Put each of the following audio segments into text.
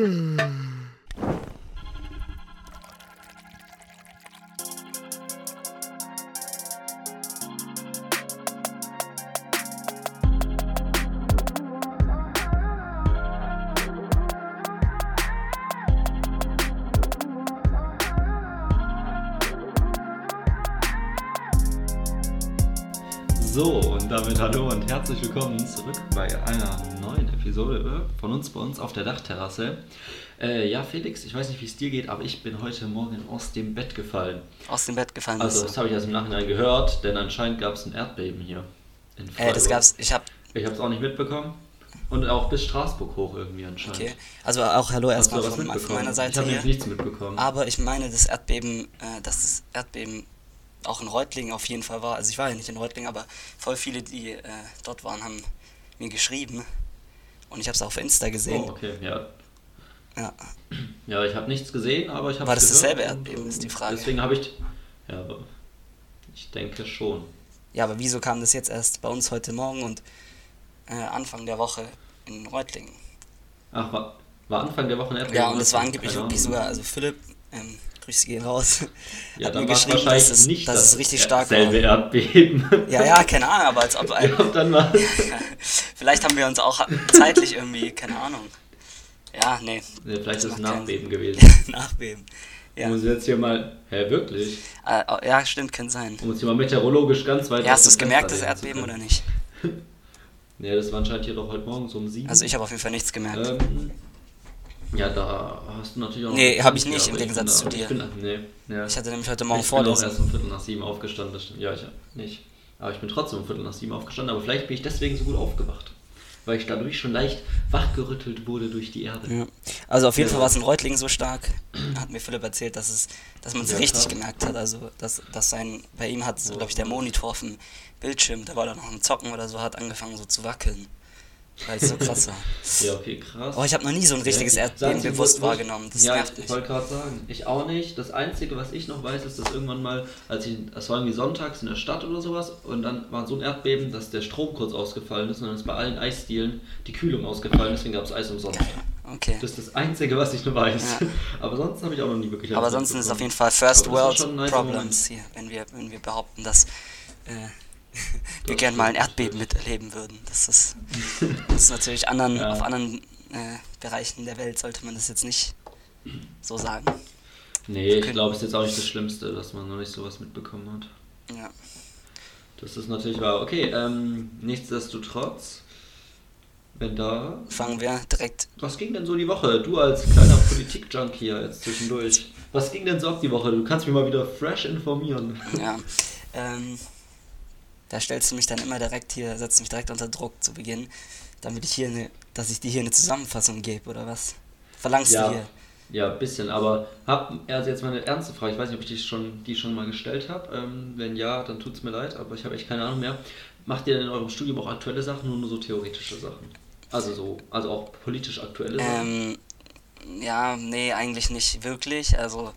So, hallo und herzlich willkommen zurück bei einer neuen Episode von uns bei uns auf der Dachterrasse. Äh, ja, Felix, ich weiß nicht, wie es dir geht, aber ich bin heute Morgen aus dem Bett gefallen. Aus dem Bett gefallen Also, das habe ich erst im Nachhinein gehört, denn anscheinend gab es ein Erdbeben hier. In du. Äh, das Freiburg. gab's, ich hab, Ich habe es auch nicht mitbekommen. Und auch bis Straßburg hoch irgendwie anscheinend. okay. Also auch hallo erstmal von, von meiner ich Seite habe hier. jetzt nichts mitbekommen. Aber ich meine, das Erdbeben, äh, dass das Erdbeben auch in Reutlingen auf jeden Fall war. Also ich war ja nicht in Reutlingen, aber voll viele, die äh, dort waren, haben mir geschrieben. Und ich habe es auch auf Insta gesehen. oh, okay, ja. Ja. Ja, ich habe nichts gesehen, aber ich habe War das gehört dasselbe Erdbeben, ist die Frage. Deswegen habe ich. Ja, aber ich denke schon. ja, aber wieso kam das jetzt erst bei uns heute Morgen und äh, Anfang der Woche in Reutlingen? Ach, war, war Anfang der Woche ein Erdbeben? Ja, und es war angeblich wirklich sogar, also Philipp, ähm, Grüße gehen raus, Ja, hat dann mir geschrieben, wahrscheinlich dass es, nicht dass das es richtig stark selbe war. Erdbeben. Ja, ja, keine Ahnung, aber als ob ein, ja, dann war Vielleicht haben wir uns auch zeitlich irgendwie, keine Ahnung. Ja, nee. ja, vielleicht ist es ein Nachbeben gewesen. Nachbeben. Ja. Ja. Muss jetzt hier mal. Hä, wirklich? Äh, oh, ja, stimmt, kann sein. Um uns hier mal meteorologisch ganz weit. Ja, hast du es gemerkt, das Erdbeben oder nicht? Ja, das war anscheinend hier doch heute Morgen so um sieben. Also ich habe auf jeden Fall nichts gemerkt. Ähm, ja, da hast du natürlich auch. Nee, noch- hab ich Ja, nicht, aber im ich Gegensatz zu da- dir. Ich bin, nee, ja. Ich hatte nämlich heute Morgen ich bin auch erst um Viertel nach sieben aufgestanden. Das stimmt. Ja, ich nicht. Aber ich bin trotzdem um Viertel nach sieben aufgestanden. Aber vielleicht bin ich deswegen so gut aufgewacht. Weil ich dadurch schon leicht wachgerüttelt wurde durch die Erde. Ja. Also auf jeden Ja. Fall war es in Reutlingen so stark, hat mir Philipp erzählt, dass es, dass man es Ja, richtig klar. gemerkt hat. Also dass, dass sein, bei ihm hat, so, glaube ich, der Monitor auf dem Bildschirm, der war da noch am Zocken oder so, hat angefangen so zu wackeln. Weil es so krass war. Ja, okay, krass. Oh, ich habe noch nie so ein richtiges Ja, Erdbeben bewusst wahrgenommen. Das ja, nervt ich, mich. ich wollte gerade sagen, ich auch nicht. Das Einzige, was ich noch weiß, ist, dass irgendwann mal, als ich, es war irgendwie sonntags in der Stadt oder sowas, und dann war so ein Erdbeben, dass der Strom kurz ausgefallen ist und dann ist bei allen Eisdielen die Kühlung ausgefallen, deswegen gab es Eis umsonst. Okay. Das ist das Einzige, was ich nur weiß. Ja. Aber sonst habe ich auch noch nie wirklich Aber sonst ist es auf jeden Fall First das World Problems hier, wenn wir, wenn wir behaupten, dass äh, wir gerne mal ein Erdbeben miterleben würden. Das ist, das ist natürlich anderen, Ja. auf anderen äh, Bereichen der Welt sollte man das jetzt nicht so sagen. Nee, ich glaube, es ist jetzt auch nicht das Schlimmste, dass man noch nicht sowas mitbekommen hat. Ja. Das ist natürlich wahr. Okay, ähm, nichtsdestotrotz, wenn da Fangen wir direkt. Was ging denn so die Woche? Du als kleiner Politik-Junkie jetzt zwischendurch. Was ging denn so ab die Woche? Du kannst mich mal wieder fresh informieren. Ja. Ähm, da stellst du mich dann immer direkt hier, setzt mich direkt unter Druck zu Beginn, damit ich hier eine, dass ich dir hier eine Zusammenfassung gebe, oder was? Verlangst du hier? ja, ein bisschen. Aber hab also jetzt mal eine ernste Frage. Ich weiß nicht, ob ich die schon, die schon mal gestellt habe. Ähm, wenn ja, dann tut's mir leid, aber ich habe echt keine Ahnung mehr. Macht ihr denn in eurem Studium auch aktuelle Sachen oder nur so theoretische Sachen? Also so, also auch politisch aktuelle Sachen? Ähm, ja, nee, eigentlich nicht wirklich. Also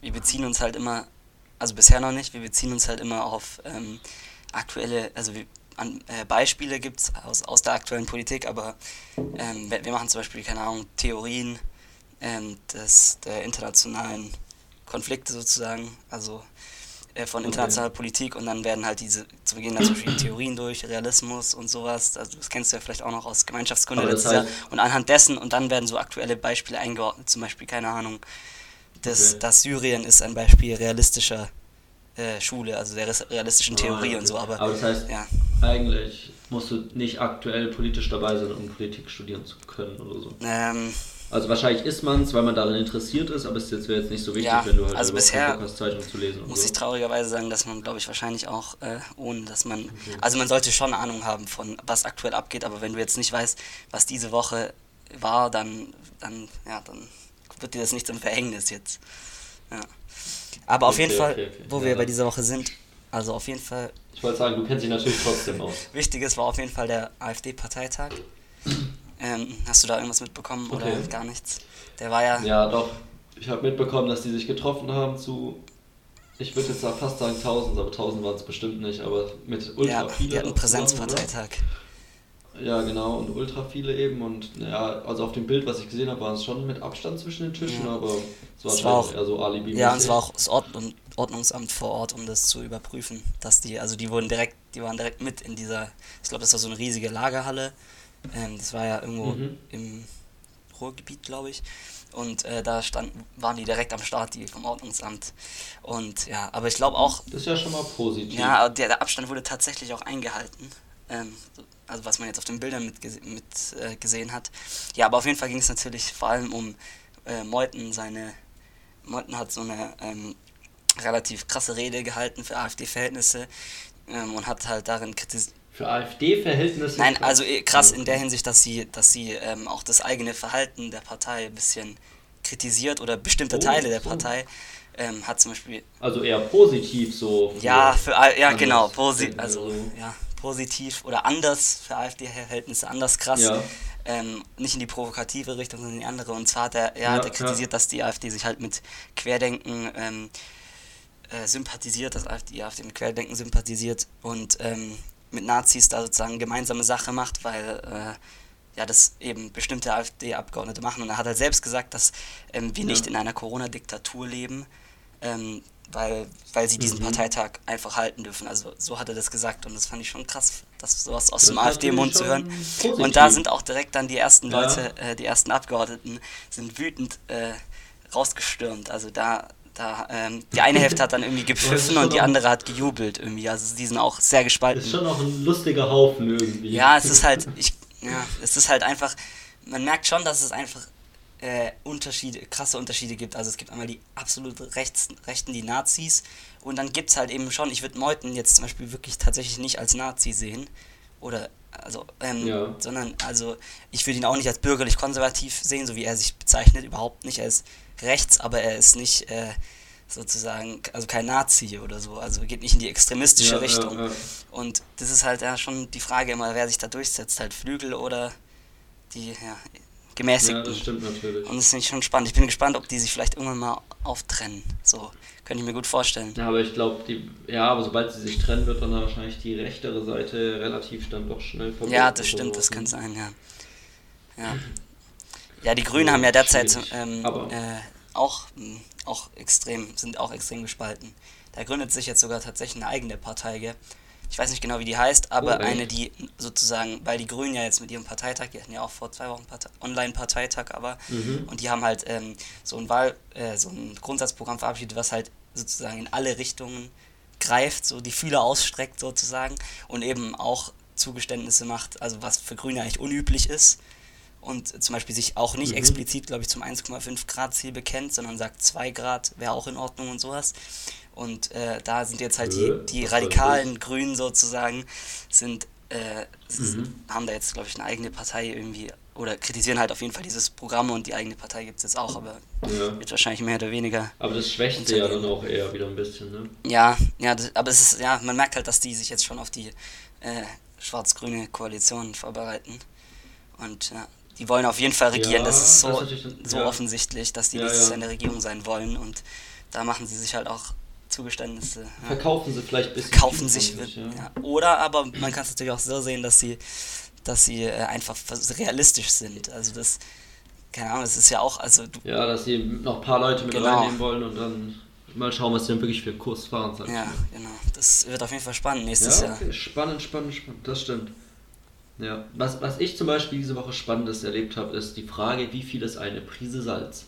wir beziehen uns halt immer, also bisher noch nicht, wir beziehen uns halt immer auf ähm, aktuelle, also wir, an, äh, Beispiele gibt es aus, aus der aktuellen Politik, aber ähm, wir, wir machen zum Beispiel, keine Ahnung, Theorien ähm, des, der internationalen Konflikte sozusagen, also äh, von Okay. internationaler Politik und dann werden halt diese, zu Beginn dann zum Beispiel Theorien durch, Realismus und sowas, also das kennst du ja vielleicht auch noch aus Gemeinschaftskunde letztes Jahr und anhand dessen und dann werden so aktuelle Beispiele eingeordnet, zum Beispiel, keine Ahnung, das, Okay. das Syrien ist ein Beispiel realistischer äh, Schule, also der realistischen Ah, Theorie okay. und so, aber, Aber das heißt, ja, eigentlich musst du nicht aktuell politisch dabei sein, um Politik studieren zu können oder so. ähm, Also wahrscheinlich ist man es, weil man daran interessiert ist, aber es ist jetzt nicht so wichtig, Ja, wenn du halt also bisher Bock hast, Zeitung zu lesen muss ich so. traurigerweise sagen, dass man, glaube ich, wahrscheinlich auch äh, ohne, dass man, also man sollte schon Ahnung haben von, was aktuell abgeht, aber wenn du jetzt nicht weißt, was diese Woche war, dann, dann, ja, dann wird dir das nicht zum Verhängnis jetzt. Ja. Aber auf Okay, jeden Fall, okay, okay. wo Ja, wir bei dieser Woche sind, also auf jeden Fall, Ich wollte sagen, du kennst dich natürlich trotzdem aus. Wichtiges war auf jeden Fall der AfD-Parteitag. Ähm, hast du da irgendwas mitbekommen oder Okay. gar nichts? Der war ja, Ja, doch. Ich habe mitbekommen, dass die sich getroffen haben zu, ich würde jetzt fast sagen 1000, aber 1000 waren es bestimmt nicht, aber mit ultra ja die hatten zusammen, Präsenzparteitag. oder? Ja, genau, und ultra viele eben. Und ja, also auf dem Bild, was ich gesehen habe, war es schon mit Abstand zwischen den Tischen, ja. aber es war, es war auch eher so alibi Ja, und es war auch das Ordnung, Ordnungsamt vor Ort, um das zu überprüfen. Dass die, also die wurden direkt, die waren direkt mit in dieser, ich glaube, das war so eine riesige Lagerhalle. Ähm, das war ja irgendwo mhm. im Ruhrgebiet, glaube ich. Und äh, da standen, waren die direkt am Start, die vom Ordnungsamt. Und ja, aber ich glaube auch. Das ist ja schon mal positiv. Ja, der, der Abstand wurde tatsächlich auch eingehalten. Ähm, also was man jetzt auf den Bildern mit, mit äh, gesehen hat. Ja, aber auf jeden Fall ging es natürlich vor allem um äh, Meuthen. Seine Meuthen hat so eine ähm, relativ krasse Rede gehalten für AfD-Verhältnisse ähm, und hat halt darin kritisiert. Für AfD-Verhältnisse? Nein, also äh, krass in der Hinsicht, dass sie, dass sie ähm, auch das eigene Verhalten der Partei ein bisschen kritisiert oder bestimmte oh, Teile der so. Partei. Ähm, hat zum Beispiel. Also eher positiv so. Ja, für ja genau, posi also ja, positiv oder anders für AfD-Verhältnisse, anders krass. Ja. Ähm, nicht in die provokative Richtung, sondern in die andere. Und zwar hat er, ja, ja, hat er kritisiert, ja. dass die AfD sich halt mit Querdenken ähm, äh, sympathisiert, dass die AfD mit Querdenken sympathisiert und ähm, mit Nazis da sozusagen gemeinsame Sache macht, weil äh, ja das eben bestimmte AfD-Abgeordnete machen. Und er hat halt selbst gesagt, dass ähm, wir nicht in einer Corona-Diktatur leben. Weil, weil sie diesen mhm. Parteitag einfach halten dürfen. Also so hat er das gesagt und das fand ich schon krass, das sowas aus das dem AfD-Mund zu hören. Positiv. Und da sind auch direkt dann die ersten ja. Leute, äh, die ersten Abgeordneten sind wütend äh, rausgestürmt. Also da, da ähm, die eine Hälfte hat dann irgendwie gepfiffen und die andere hat gejubelt irgendwie. Also die sind auch sehr gespalten. Ist schon auch ein lustiger Haufen irgendwie. Ja, es ist halt, ich, ja, es ist halt einfach, man merkt schon, dass es einfach äh, Unterschiede, krasse Unterschiede gibt. Also es gibt einmal die absolut Rechts, Rechten, die Nazis, und dann gibt es halt eben schon, ich würde Meuthen jetzt zum Beispiel wirklich tatsächlich nicht als Nazi sehen. Oder, also, ähm, ja. sondern, also, ich würde ihn auch nicht als bürgerlich-konservativ sehen, so wie er sich bezeichnet, überhaupt nicht. Er ist rechts, aber er ist nicht, äh, sozusagen, also kein Nazi oder so, also geht nicht in die extremistische ja, Richtung. Ja, und das ist halt ja schon die Frage immer, wer sich da durchsetzt, halt Flügel oder die, ja, gemäßigten. Ja, das stimmt natürlich. Und das finde ich schon spannend. Ich bin gespannt, ob die sich vielleicht irgendwann mal auftrennen. So, könnte ich mir gut vorstellen. Ja, aber ich glaube, die, ja, aber sobald sie sich trennen, wird dann wahrscheinlich die rechtere Seite relativ dann doch schnell verboten. Ja, das stimmt, das kann sein, ja. Ja, ja die Grünen ja, haben ja derzeit ähm, äh, auch, auch extrem, sind auch extrem gespalten. Da gründet sich jetzt sogar tatsächlich eine eigene Partei, gell? Ich weiß nicht genau, wie die heißt, aber oh, eine, die sozusagen, weil die Grünen ja jetzt mit ihrem Parteitag, die hatten ja auch vor zwei Wochen Partei Online-Parteitag, aber mhm. und die haben halt ähm, so ein Wahl, äh, so ein Grundsatzprogramm verabschiedet, was halt sozusagen in alle Richtungen greift, so die Fühler ausstreckt sozusagen und eben auch Zugeständnisse macht, also was für Grüne eigentlich unüblich ist und zum Beispiel sich auch nicht mhm. explizit, glaube ich, zum 1,5 Grad Ziel bekennt, sondern sagt 2 Grad wäre auch in Ordnung und sowas. Und äh, da sind jetzt halt die, die radikalen Grünen sozusagen, sind, äh, mhm. haben da jetzt, glaube ich, eine eigene Partei irgendwie oder kritisieren halt auf jeden Fall dieses Programm und die eigene Partei gibt es jetzt auch, aber ja. wird wahrscheinlich mehr oder weniger. Aber das schwächt sie ja dann auch eher wieder ein bisschen, ne? Ja, ja, das, aber es ist, ja, man merkt halt, dass die sich jetzt schon auf die äh, schwarz-grüne Koalition vorbereiten. Und ja, die wollen auf jeden Fall regieren, ja, das ist so, das ist so offensichtlich, dass die nächstes Jahr in der Regierung sein wollen und da machen sie sich halt auch Zugeständnisse. Ja. Verkaufen sie vielleicht ein bisschen. Kaufen sich, ja. Ja. Oder aber man kann es natürlich auch so sehen, dass sie, dass sie äh, einfach realistisch sind. Also das, keine Ahnung, das ist ja auch, also du, Ja, dass sie noch ein paar Leute mit genau. reinnehmen wollen und dann mal schauen, was sie dann wirklich für Kurs fahren. Sag ja, genau. Das wird auf jeden Fall spannend nächstes ja, okay. Jahr. Spannend, spannend, spannend. Das stimmt. Ja. Was, was ich zum Beispiel diese Woche Spannendes erlebt habe, ist die Frage, wie viel ist eine Prise Salz?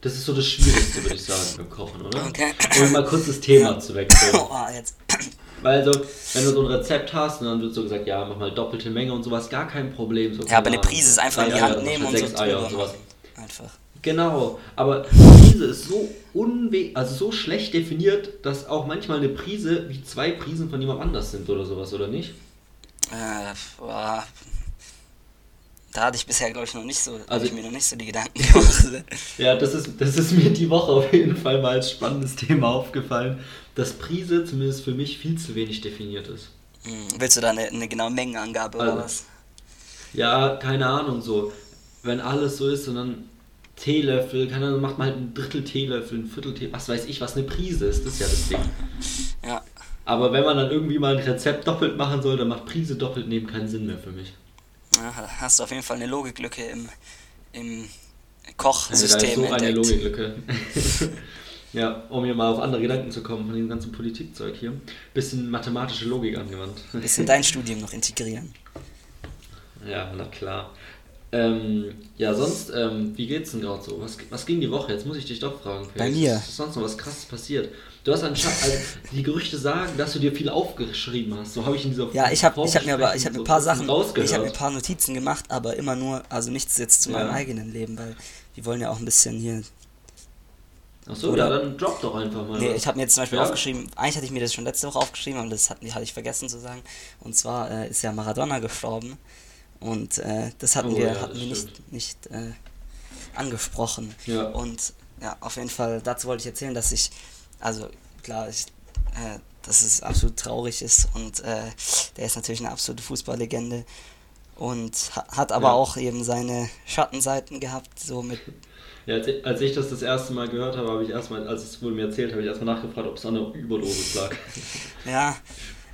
Das ist so das Schwierigste, würde ich sagen, beim Kochen, oder? Okay. Um mal kurz das Thema zu wechseln. Oh, jetzt. Weil also, wenn du so ein Rezept hast, dann wird so gesagt, ja, mach mal doppelte Menge und sowas, gar kein Problem. So ja, aber eine Prise ist einfach in die Hand nehmen und sechs so Eier und sowas. Einfach. Genau, aber Prise ist so unwe also so schlecht definiert, dass auch manchmal eine Prise wie zwei Prisen von jemand anders sind oder sowas, oder nicht? Äh, boah, da hatte ich bisher, glaube ich, noch nicht so, also ich mir noch nicht so die Gedanken gemacht. ja, das ist, das ist mir die Woche auf jeden Fall mal als spannendes Thema aufgefallen, dass Prise zumindest für mich viel zu wenig definiert ist. Hm, willst du da eine, eine genaue Mengenangabe also, oder was? Ja, keine Ahnung, so. Wenn alles so ist und dann Teelöffel, keine Ahnung, macht man halt ein Drittel Teelöffel, ein Viertel Teelöffel, was weiß ich, was eine Prise ist, das ist ja das Ding. Ja. Aber wenn man dann irgendwie mal ein Rezept doppelt machen soll, dann macht Prise doppelt nehmen keinen Sinn mehr für mich. Ja, hast du auf jeden Fall eine Logiklücke im, im Da Kochsystem ist so eine. Logiklücke. ja, um hier mal auf andere Gedanken zu kommen von dem ganzen Politikzeug hier. Bisschen mathematische Logik angewandt. Bisschen dein Studium noch integrieren. Ja, na klar. Ähm, ja, sonst, ähm, wie geht's denn gerade so? Was, was ging die Woche? Jetzt muss ich dich doch fragen. Bei Felix. mir? Ist sonst noch was krasses passiert? Du hast anscheinend, also die Gerüchte sagen, dass du dir viel aufgeschrieben hast. So habe ich in dieser Ja, ich habe ich hab mir aber ich hab so ein paar Sachen, rausgehört. ich habe mir ein paar Notizen gemacht, aber immer nur, also nichts jetzt zu Ja. meinem eigenen Leben, weil die wollen ja auch ein bisschen hier. Achso, Oder- ja, dann drop doch einfach mal. Nee, was. ich habe mir jetzt zum Beispiel Ja. aufgeschrieben, eigentlich hatte ich mir das schon letzte Woche aufgeschrieben, aber das hat, hatte ich vergessen zu sagen. Und zwar äh, ist ja Maradona gestorben und äh, das hatten Oh wir, ja, hatten wir nicht, nicht äh, angesprochen. Ja. Und ja, auf jeden Fall, dazu wollte ich erzählen, dass ich, also klar, ich, äh, dass es absolut traurig ist und äh, der ist natürlich eine absolute Fußballlegende und ha hat aber Ja. auch eben seine Schattenseiten gehabt, so mit, Ja, als, ich, als ich das das erste Mal gehört habe, habe ich erstmal, als es wurde mir erzählt, habe ich erstmal nachgefragt, ob es an einer Überdosis lag. ja,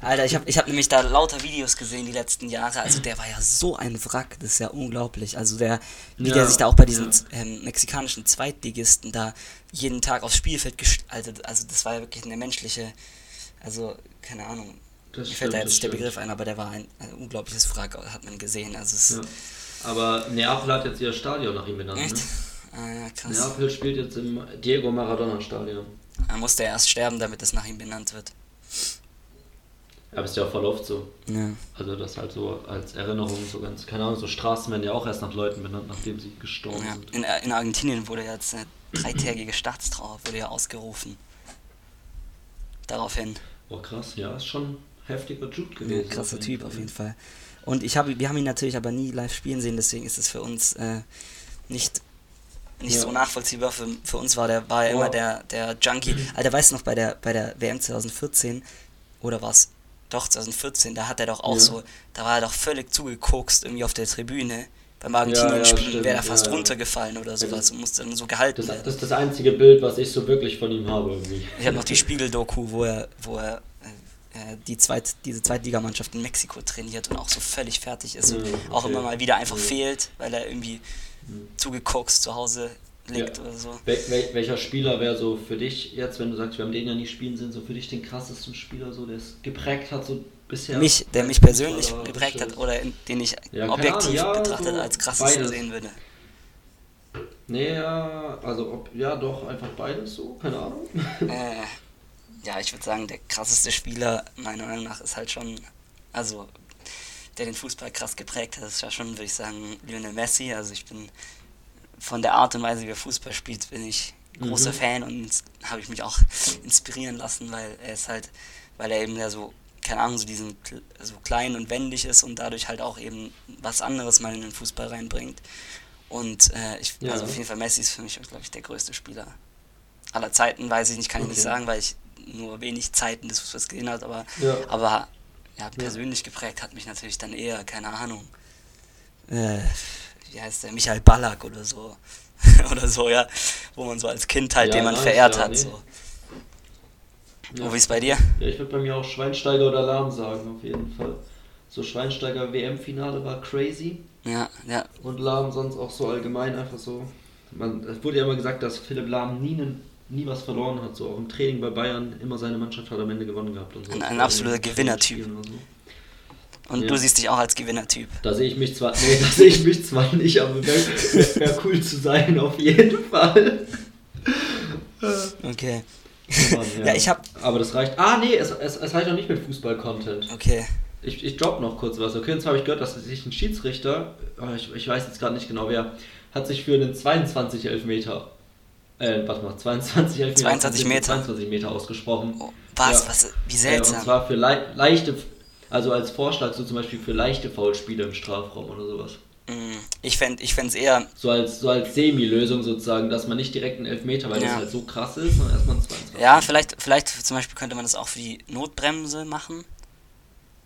Alter, ich habe ich hab nämlich da lauter Videos gesehen die letzten Jahre, also der war ja so ein Wrack, das ist ja unglaublich, also der, wie Ja, der sich da auch bei diesen ja. ähm, mexikanischen Zweitligisten da jeden Tag aufs Spielfeld also, also das war ja wirklich eine menschliche, also keine Ahnung, Das Mir stimmt, fällt da jetzt der stimmt. Begriff ein, aber der war ein, ein unglaubliches Wrack, hat man gesehen. Also es Ja. Aber Neapel hat jetzt ihr Stadion nach ihm benannt. echt. Ne? Ah, ja, krass. Neapel spielt jetzt im Diego Maradona Stadion. Da musste er erst sterben, damit es nach ihm benannt wird. Aber ist ja auch voll oft so. Ja. Also das halt so als Erinnerung, so ganz, keine Ahnung, so Straßen werden ja auch erst nach Leuten benannt, nachdem sie gestorben ja. sind. In, in Argentinien wurde jetzt eine dreitägige Staatstrauer wurde ja ausgerufen. Daraufhin. Boah, krass, ja, ist schon ein heftiger Jude Ja, gewesen. krasser Typ auf jeden Fall. Und ich habe, wir haben ihn natürlich aber nie live spielen sehen, deswegen ist es für uns äh, nicht, nicht Ja. so nachvollziehbar. Für, für uns war der war er Boah. immer der, der Junkie. Alter, weißt du noch, bei der, bei der WM 2014, oder was? Doch, 2014, da hat er doch auch Ja. so, da war er doch völlig zugekokst irgendwie auf der Tribüne. Beim Ja, Argentinien-Spiel stimmt, wäre er fast ja, ja. runtergefallen oder sowas und musste dann so gehalten Das, werden. das ist das einzige Bild, was ich so wirklich von ihm habe irgendwie. Ich habe noch die Spiegel-Doku, wo er, wo er äh, äh, die Zweit, diese Zweitligamannschaft in Mexiko trainiert und auch so völlig fertig ist und Ja, auch okay. immer mal wieder einfach Ja. fehlt, weil er irgendwie Mhm. zugekokst zu Hause liegt Ja. oder so. Wel wel welcher Spieler wäre so für dich jetzt, wenn du sagst, wir haben den ja nie spielen sehen, so für dich den krassesten Spieler, so der es geprägt hat, so bisher? Mich, der mich persönlich geprägt hat oder in, den ich Ja, objektiv Ahnung, ja, betrachtet so als krassesten beides. sehen würde. Nee, ja, also ob, ja doch, einfach beides so, keine Ahnung. äh, ja, ich würde sagen, der krasseste Spieler meiner Meinung nach ist halt schon, also der den Fußball krass geprägt hat, ist ja schon, würde ich sagen, Lionel Messi. Also ich bin von der Art und Weise, wie er Fußball spielt, bin ich großer Mhm. Fan und habe ich mich auch inspirieren lassen, weil er ist halt, weil er eben ja so, keine Ahnung, so diesen kl- so klein und wendig ist und dadurch halt auch eben was anderes mal in den Fußball reinbringt. Und äh, ich, Ja. also auf jeden Fall Messi ist für mich, glaube ich, der größte Spieler aller Zeiten, weiß ich nicht, kann ich nicht Okay. sagen, weil ich nur wenig Zeiten des Fußballs gesehen habe, aber, Ja. aber ja, persönlich geprägt hat mich natürlich dann eher, keine Ahnung, äh, wie heißt der, Michael Ballack oder so. oder so, ja, wo man so als Kind halt, Ja, den man nice, verehrt ja, hat. nee. So. Ja. Und wie ist bei dir? Ja, ich würde bei mir auch Schweinsteiger oder Lahm sagen, auf jeden Fall. So Schweinsteiger WM-Finale war crazy Ja, ja, und Lahm sonst auch so allgemein einfach so. Man, es wurde ja immer gesagt, dass Philipp Lahm nie, nie was verloren hat. So auch im Training bei Bayern immer seine Mannschaft hat am Ende gewonnen gehabt und so. Ein- ein absoluter Gewinnertyp. So. Und Ja. du siehst dich auch als Gewinnertyp. Da sehe ich mich zwar, nee, da sehe ich mich zwar nicht, aber wäre wär, cool zu sein, auf jeden Fall. Okay, Mann, Ja, ich hab- Aber das reicht. Ah, nee, es, es, es reicht noch nicht mit Fußball-Content. okay. Ich, ich drop noch kurz was. Okay, und zwar habe ich gehört, dass sich ein Schiedsrichter, oh, ich, ich weiß jetzt gerade nicht genau wer, hat sich für einen 22 Elfmeter, äh, warte mal, 22 Elfmeter, 22 Meter. 22 Meter ausgesprochen. Oh, was, Ja. was, wie Äh, seltsam. und zwar für lei leichte, also als Vorschlag so zum Beispiel für leichte Foulspiele im Strafraum oder sowas. Mm, Ich fände ich fänd's eher, So als, so als Semi-Lösung sozusagen, dass man nicht direkt einen Elfmeter, weil Ja. das halt so krass ist, sondern erstmal einen 22. ja, vielleicht, vielleicht zum Beispiel könnte man das auch für die Notbremse machen.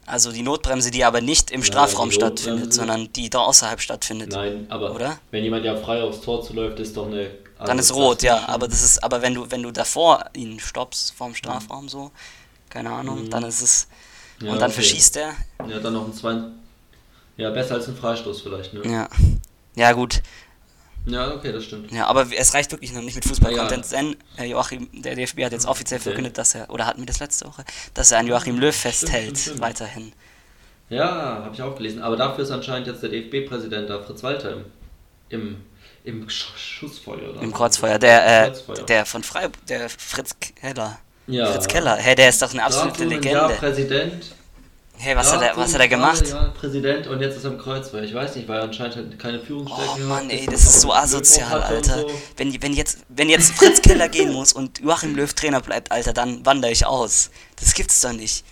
Also die Notbremse, die aber nicht im Nein, Strafraum die stattfindet, sondern die da außerhalb stattfindet. Nein, aber Oder? wenn jemand ja frei aufs Tor zuläuft, ist doch eine. Dann ist rot, ja. Aber das ist, aber wenn du, wenn du davor ihn stoppst vorm Strafraum so, keine Ahnung, Mhm. dann ist es. Ja, und dann okay. verschießt er. Ja, dann noch ein 2. Ja, besser als ein Freistoß vielleicht, ne? Ja. Ja, gut. Ja, okay, das stimmt. Ja, aber es reicht wirklich noch nicht mit Fußball-Content, Ja. denn äh, Joachim, der DFB hat jetzt offiziell Okay. verkündet, dass er, oder hatten wir das letzte Woche, dass er an Joachim Löw festhält, stimmt, stimmt. weiterhin. Ja, habe ich auch gelesen. Aber dafür ist anscheinend jetzt der DFB-Präsident da, Fritz Walter, im, im, im Sch Schussfeuer. Oder? Im Kreuzfeuer. Der, äh, Kreuzfeuer. der von Freiburg, der Fritz Keller. Ja. Fritz Keller, hey, der ist doch eine absolute Dortmund, Ja, Legende. Präsident. Hey, was, hat er, was Dortmund, hat er gemacht? Ja, Präsident und jetzt ist er im Kreuzfeuer. Ich weiß nicht, weil er anscheinend halt keine Führungsstärke Oh. Mann, ey, das ist so asozial, Alter. so. Wenn, wenn, jetzt, wenn jetzt Fritz Keller gehen muss und Joachim Löw Trainer bleibt, Alter, dann wandere ich aus. Das gibt's doch nicht.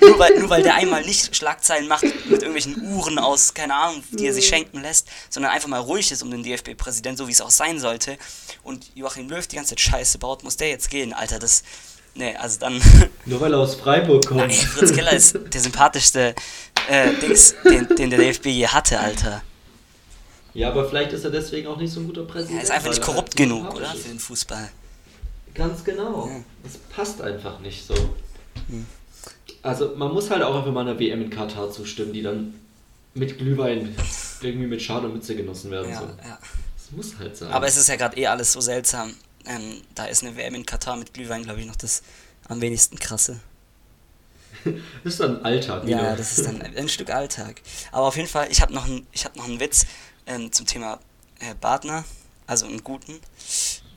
Nur weil, nur weil der einmal nicht Schlagzeilen macht mit irgendwelchen Uhren aus, keine Ahnung, die er sich schenken lässt, sondern einfach mal ruhig ist um den DFB-Präsident, so wie es auch sein sollte, und Joachim Löw die ganze Zeit Scheiße baut, muss der jetzt gehen, Alter, das. Nee, also dann. Nur weil er aus Freiburg kommt. Nein, Fritz Keller ist der sympathischste äh, Dings, den, den der DFB je hatte, Alter. Ja, aber vielleicht ist er deswegen auch nicht so ein guter Präsident. Er ist einfach nicht er korrupt halt genug, oder? ist. Für den Fußball. Ganz genau. Ja. Das passt einfach nicht so. Also man muss halt auch einfach mal einer WM in Katar zustimmen, die dann mit Glühwein irgendwie mit Schal und Mütze genossen werden Ja, soll. ja. Das muss halt sein. Aber es ist ja gerade eh alles so seltsam. Ähm, da ist eine WM in Katar mit Glühwein, glaube ich, noch das am wenigsten krasse. das ist dann Alltag Ja, wieder. das ist dann ein Stück Alltag. Aber auf jeden Fall, ich habe noch, ein, ich hab noch einen Witz ähm, zum Thema äh, Partner, also einen guten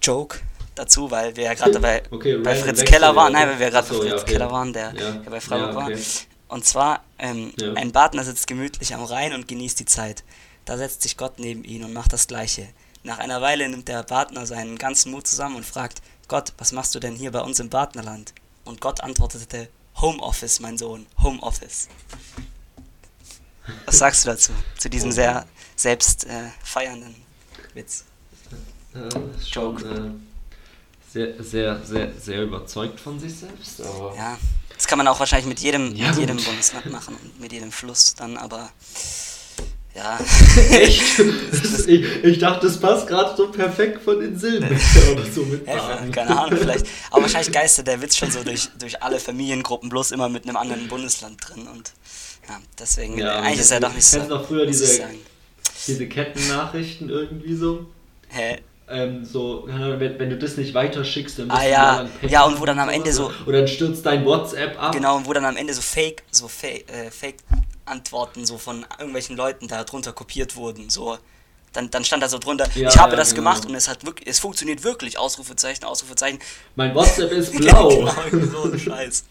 Joke dazu, weil wir ja gerade bei, Okay, bei Fritz Wechsel, Keller waren, ja. nein, weil wir gerade so, bei ja, Fritz okay. Keller waren, der, Ja. bei Freiburg Ja, war. okay. Und zwar, ähm, Ja. ein Partner sitzt gemütlich am Rhein und genießt die Zeit. Da setzt sich Gott neben ihn und macht das Gleiche. Nach einer Weile nimmt der Partner seinen ganzen Mut zusammen und fragt, Gott, was machst du denn hier bei uns im Partnerland? Und Gott antwortete, Homeoffice, mein Sohn, Homeoffice. Was sagst du dazu? Zu diesem sehr selbst äh, feiernden Witz. Ja, schon äh, sehr, sehr, sehr, sehr überzeugt von sich selbst. Ja, das kann man auch wahrscheinlich mit jedem, Ja, mit jedem Bundesland machen und mit jedem Fluss dann, aber ja. Echt? ich, ich dachte, das passt gerade so perfekt von den oder so mit Ja, keine Ahnung, vielleicht. Aber wahrscheinlich geistert der Witz schon so durch, durch alle Familiengruppen, bloß immer mit einem anderen Bundesland drin. Und ja, deswegen, Ja, eigentlich ist er doch nicht so. kennst du noch früher diese-. Diese Kettennachrichten irgendwie so. Hä? Ähm, so, wenn, wenn du das nicht weiterschickst, dann Ah, bist du ja. Ja, und wo dann am Ende so- Oder dann stürzt dein WhatsApp ab. Genau, und wo dann am Ende so Fake, so Fake, äh, Fake-Antworten so von irgendwelchen Leuten da drunter kopiert wurden. So. Dann, dann stand da so drunter, Ja, ich habe ja, das genau. gemacht und es hat wirklich, es funktioniert wirklich, Ausrufezeichen, Ausrufezeichen. Mein WhatsApp ist blau. genau, so ein Scheiß.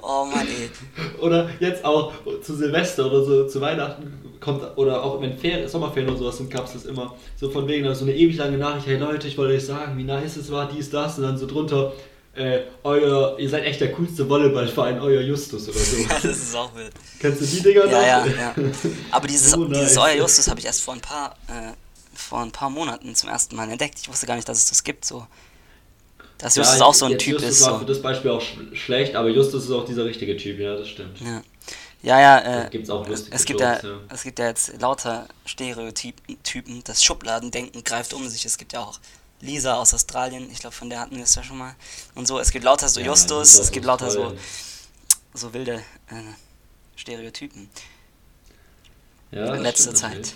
Oh Mann, ey. Oder jetzt auch zu Silvester oder so zu Weihnachten kommt, oder auch wenn Ferien, Sommerferien oder sowas sind, gab es das immer so von wegen, also so eine ewig lange Nachricht, hey Leute, ich wollte euch sagen, wie nice es war, dies, das, und dann so drunter, äh, euer, ihr seid echt der coolste Volleyballverein, euer Justus oder so. Ja, das ist auch wild. Kennst du die Dinger noch? Ja, ja, ja. Aber dieses, Oh, nice. dieses Euer Justus habe ich erst vor ein paar, äh, vor ein paar Monaten zum ersten Mal entdeckt. Ich wusste gar nicht, dass es das gibt. So. Dass Justus Ja, auch so ein Typ Justus ist. war So. für das Beispiel auch sch schlecht, aber Justus ist auch dieser richtige Typ, ja, das stimmt. Ja, ja, ja äh, gibt's auch lustige es, gibt ja, Jokes, ja. es gibt ja jetzt lauter Stereotypen. Typen. Das Schubladendenken greift um sich. Es gibt ja auch Lisa aus Australien. Ich glaube, von der hatten wir es ja schon mal. Und so, es gibt lauter so Ja, Justus, es gibt lauter so, so wilde äh, Stereotypen. ja, in letzter Zeit. natürlich.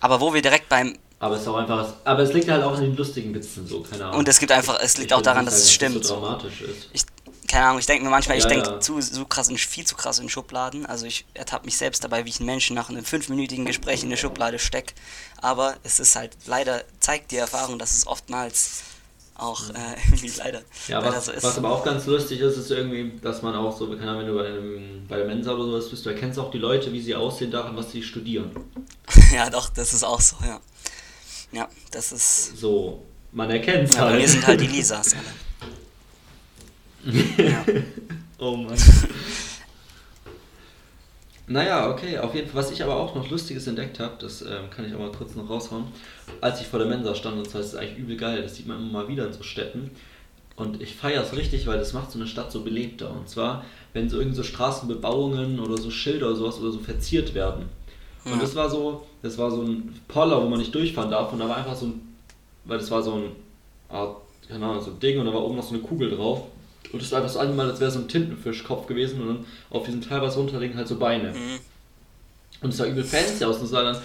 Aber wo wir direkt beim Aber es ist auch einfach, aber es liegt halt auch an den lustigen Witzen so, keine Ahnung. Und es gibt einfach, es liegt Ich auch daran, dass es halt stimmt. So. dramatisch ist. Ich, keine Ahnung, ich denke mir manchmal, ich Ja, denke ja. zu so krass in, viel zu krass in Schubladen. Also ich ertappe mich selbst dabei, wie ich einen Menschen nach einem fünfminütigen Gespräch in eine Schublade stecke. Aber es ist halt, leider zeigt die Erfahrung, dass es oftmals auch äh, irgendwie leider, Ja, leider was, so ist. was aber auch ganz lustig ist, ist irgendwie, dass man auch so, keine Ahnung, wenn du bei, einem, bei der Mensa oder sowas bist, du erkennst auch die Leute, wie sie aussehen, daran, was sie studieren. ja, doch, das ist auch so, ja. Ja, das ist. So, man erkennt es Ja, bei halt. mir sind halt die Lisas alle. Ja. Oh Mann. naja, okay, auf jeden Fall. Was ich aber auch noch Lustiges entdeckt habe, das ähm, kann ich auch mal kurz noch raushauen. Als ich vor der Mensa stand, und zwar ist es eigentlich übel geil, das sieht man immer mal wieder in so Städten. Und ich feiere es richtig, weil das macht so eine Stadt so belebter. Und zwar, wenn so irgend so Straßenbebauungen oder so Schilder oder sowas oder so verziert werden. Und Ja. das war so, das war so ein Poller, wo man nicht durchfahren darf. Und da war einfach so ein, weil das war so ein Art, keine Ahnung, so ein Ding und da war oben noch so eine Kugel drauf. Und das war einfach so angemalt, als wäre so ein Tintenfischkopf gewesen und dann auf diesem Teil, was runterliegen, halt so Beine. Mhm. Und es sah übel fancy aus und es sah dann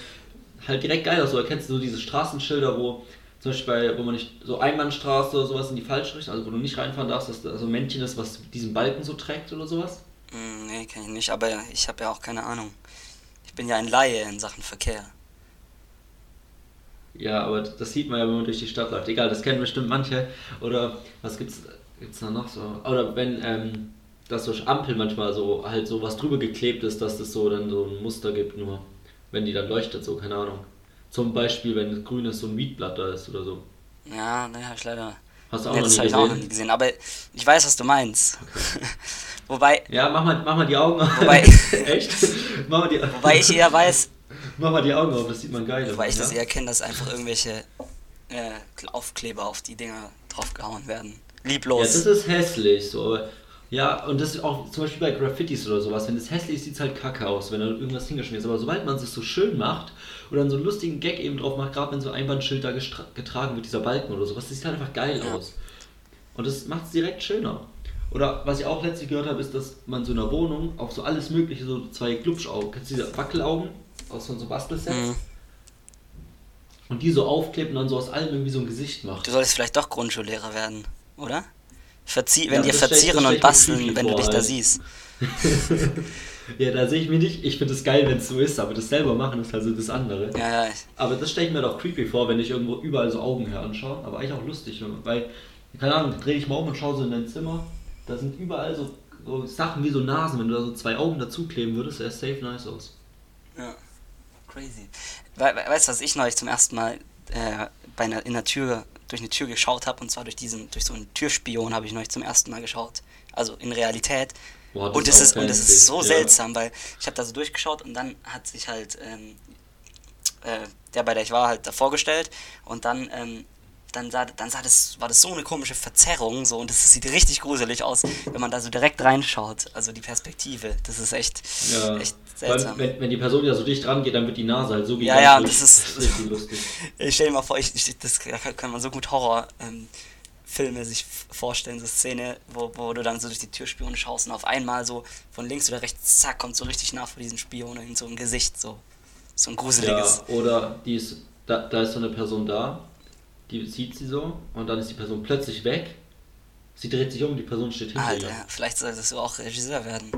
halt direkt geil aus. So erkennst du so diese Straßenschilder, wo zum Beispiel bei, wo man nicht, so Einbahnstraße oder sowas in die falsche Richtung, also wo du nicht reinfahren darfst, dass da so ein Männchen ist, was diesen Balken so trägt oder sowas. Hm, nee, kenn ich nicht, aber ich habe ja auch keine Ahnung. Ich bin ja ein Laie in Sachen Verkehr. Ja, aber das sieht man ja, wenn man durch die Stadt läuft. Egal, das kennen bestimmt manche. Oder was gibt's, gibt's da noch so? Oder wenn, ähm, dass durch Ampel manchmal so halt so was drüber geklebt ist, dass das so dann so ein Muster gibt, nur wenn die dann leuchtet, so, keine Ahnung. Zum Beispiel, wenn grün ist, so ein Mietblatt da ist oder so. Ja, ne, hab ich leider. Hast du auch noch das nie auch noch gesehen? nie gesehen, aber ich weiß, was du meinst. wobei, Ja, mach mal, mach mal die Augen auf. Wobei- Echt? Mach mal, die, wobei ich eher weiß, mach mal die Augen auf, das sieht man geil wobei ich aus, das ja? eher kenne, dass einfach irgendwelche äh, Aufkleber auf die Dinger draufgehauen werden. Ja, Lieblos. das ist hässlich, so. Ja, und das ist auch zum Beispiel bei Graffitis oder sowas. Wenn es hässlich ist, sieht es halt kacke aus, wenn da irgendwas hingeschmiert ist. Aber sobald man es so schön macht oder dann so einen lustigen Gag eben drauf macht, gerade wenn so ein Einbandschild da getragen wird, dieser Balken oder sowas, das sieht halt einfach geil Ja. aus. Und das macht es direkt schöner. Oder was ich auch letztlich gehört habe, ist, dass man so in einer Wohnung auf so alles Mögliche, so zwei Glubschaugen, kennst du diese Wackelaugen aus so so Bastelsets? Mhm. Und die so aufklebt und dann so aus allem irgendwie so ein Gesicht macht. Du solltest vielleicht doch Grundschullehrer werden, oder? Verzie Ja, wenn dir verzieren und basteln, wenn du dich da siehst. Ja, da sehe ich mich nicht. Ich finde es geil, wenn es so ist, aber das selber machen ist also das andere. Ja, ja, Aber das stelle ich mir doch creepy vor, wenn ich irgendwo überall so Augen her anschaue. Aber eigentlich auch lustig, weil, keine Ahnung, drehe ich mal um und schaue so in dein Zimmer. Da sind überall so, so Sachen wie so Nasen. Wenn du da so zwei Augen dazukleben würdest, sähe es safe nice aus. ja. Crazy. We weißt du, was ich neulich zum ersten Mal äh, bei einer, in der Tür, durch eine Tür geschaut habe? Und zwar durch diesen, durch so einen Türspion habe ich neulich zum ersten Mal geschaut. Also in Realität. Boah, das und es ist, und es ist so Ja. seltsam, weil ich habe da so durchgeschaut und dann hat sich halt ähm, äh, der, bei der ich war, halt da vorgestellt und dann, ähm, dann, sah, dann sah das, war das so eine komische Verzerrung so und das sieht richtig gruselig aus, wenn man da so direkt reinschaut. Also die Perspektive, das ist echt, Ja. echt Weil, seltsam. wenn, wenn die Person ja so dicht rangeht, dann wird die Nase halt so Ja, ja, gigantisch. das ist- richtig lustig. Ich stell dir mal vor, ich, ich, das da kann man so gut Horror ähm, Filme sich vorstellen, so Szene, wo, wo du dann so durch die Türspione schaust und auf einmal so von links oder rechts, zack, kommt so richtig nah vor diesem Spion in so ein Gesicht, so, so ein gruseliges. Ja, oder die ist, da, da ist so eine Person da, die sieht sie so und dann ist die Person plötzlich weg. Sie dreht sich um, die Person steht hinter Alter, ihr. vielleicht solltest du auch Regisseur werden.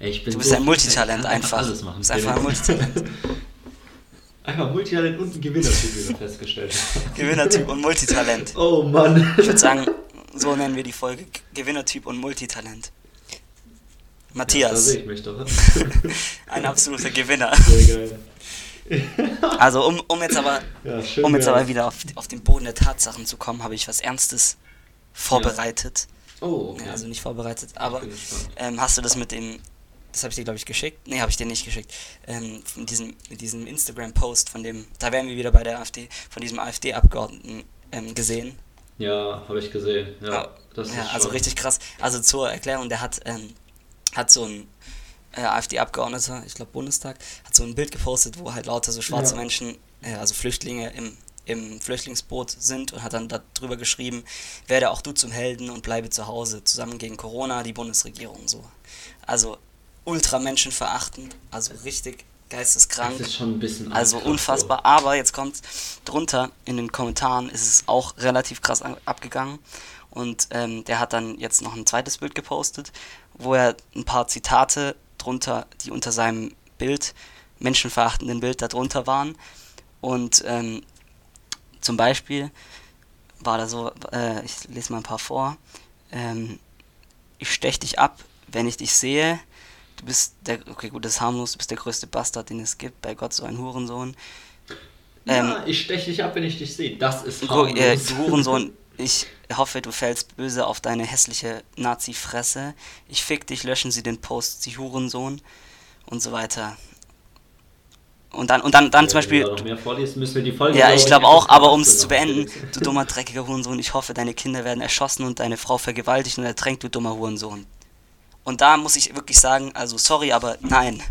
Ich bin Du bist so ein Multitalent einfach. Alles Du machen. bist einfach ein Multitalent. Einfach Multitalent und ein Gewinnertyp, wie wir festgestellt haben. Gewinnertyp und Multitalent. Oh Mann. Ich würde sagen, so nennen wir die Folge. Gewinnertyp und Multitalent. Ja, da Matthias, sehe ich mich doch. ein absoluter Gewinner. Sehr geil. Also um, um jetzt aber Ja, schön. Um jetzt aber wieder auf, auf den Boden der Tatsachen zu kommen, habe ich was Ernstes vorbereitet. Oh, okay. Also nicht vorbereitet, aber ähm, hast du das mit dem, das habe ich dir glaube ich geschickt? Nee, habe ich dir nicht geschickt. Ähm, mit diesem, mit diesem Instagram-Post von dem, da wären wir wieder bei der AfD, von diesem AfD-Abgeordneten ähm, gesehen. Ja, habe ich gesehen. Ja, ist ja also richtig krass. Also zur Erklärung, der hat, ähm, hat so ein äh, AfD-Abgeordneter, ich glaube Bundestag, hat so ein Bild gepostet, wo halt lauter so schwarze Ja. Menschen, äh, also Flüchtlinge im, im Flüchtlingsboot sind und hat dann darüber geschrieben, werde auch du zum Helden und bleibe zu Hause, zusammen gegen Corona, die Bundesregierung so. Also ultra menschenverachtend, also richtig geisteskrank. Das ist schon ein bisschen Also unfassbar. Aber jetzt kommt drunter in den Kommentaren ist es auch relativ krass an- abgegangen. Und ähm, der hat dann jetzt noch ein zweites Bild gepostet, wo er ein paar Zitate drunter, die unter seinem Bild, menschenverachtenden Bild darunter waren. Und ähm, zum Beispiel war da so, äh, ich lese mal ein paar vor. Ähm, ich stech dich ab, wenn ich dich sehe. Du bist der, okay, gut, das ist harmlos, du bist der größte Bastard, den es gibt. Bei Gott so ein Hurensohn. Ja, ich steche dich ab, wenn ich dich sehe. Das ist äh, harmlos. du Hurensohn, ich hoffe, du fällst böse auf deine hässliche Nazi-Fresse. Ich fick dich, löschen sie den Post, sie Hurensohn. Und so weiter. Und dann, und dann, dann zum Wenn du Beispiel, da noch mehr vorliest, müssen wir die Folge. ja, ich glaube auch, aber um es zu beenden, du dummer, dreckiger Hurensohn, ich hoffe, deine Kinder werden erschossen und deine Frau vergewaltigt und ertränkt, du dummer Hurensohn. Und da muss ich wirklich sagen, also sorry, aber nein.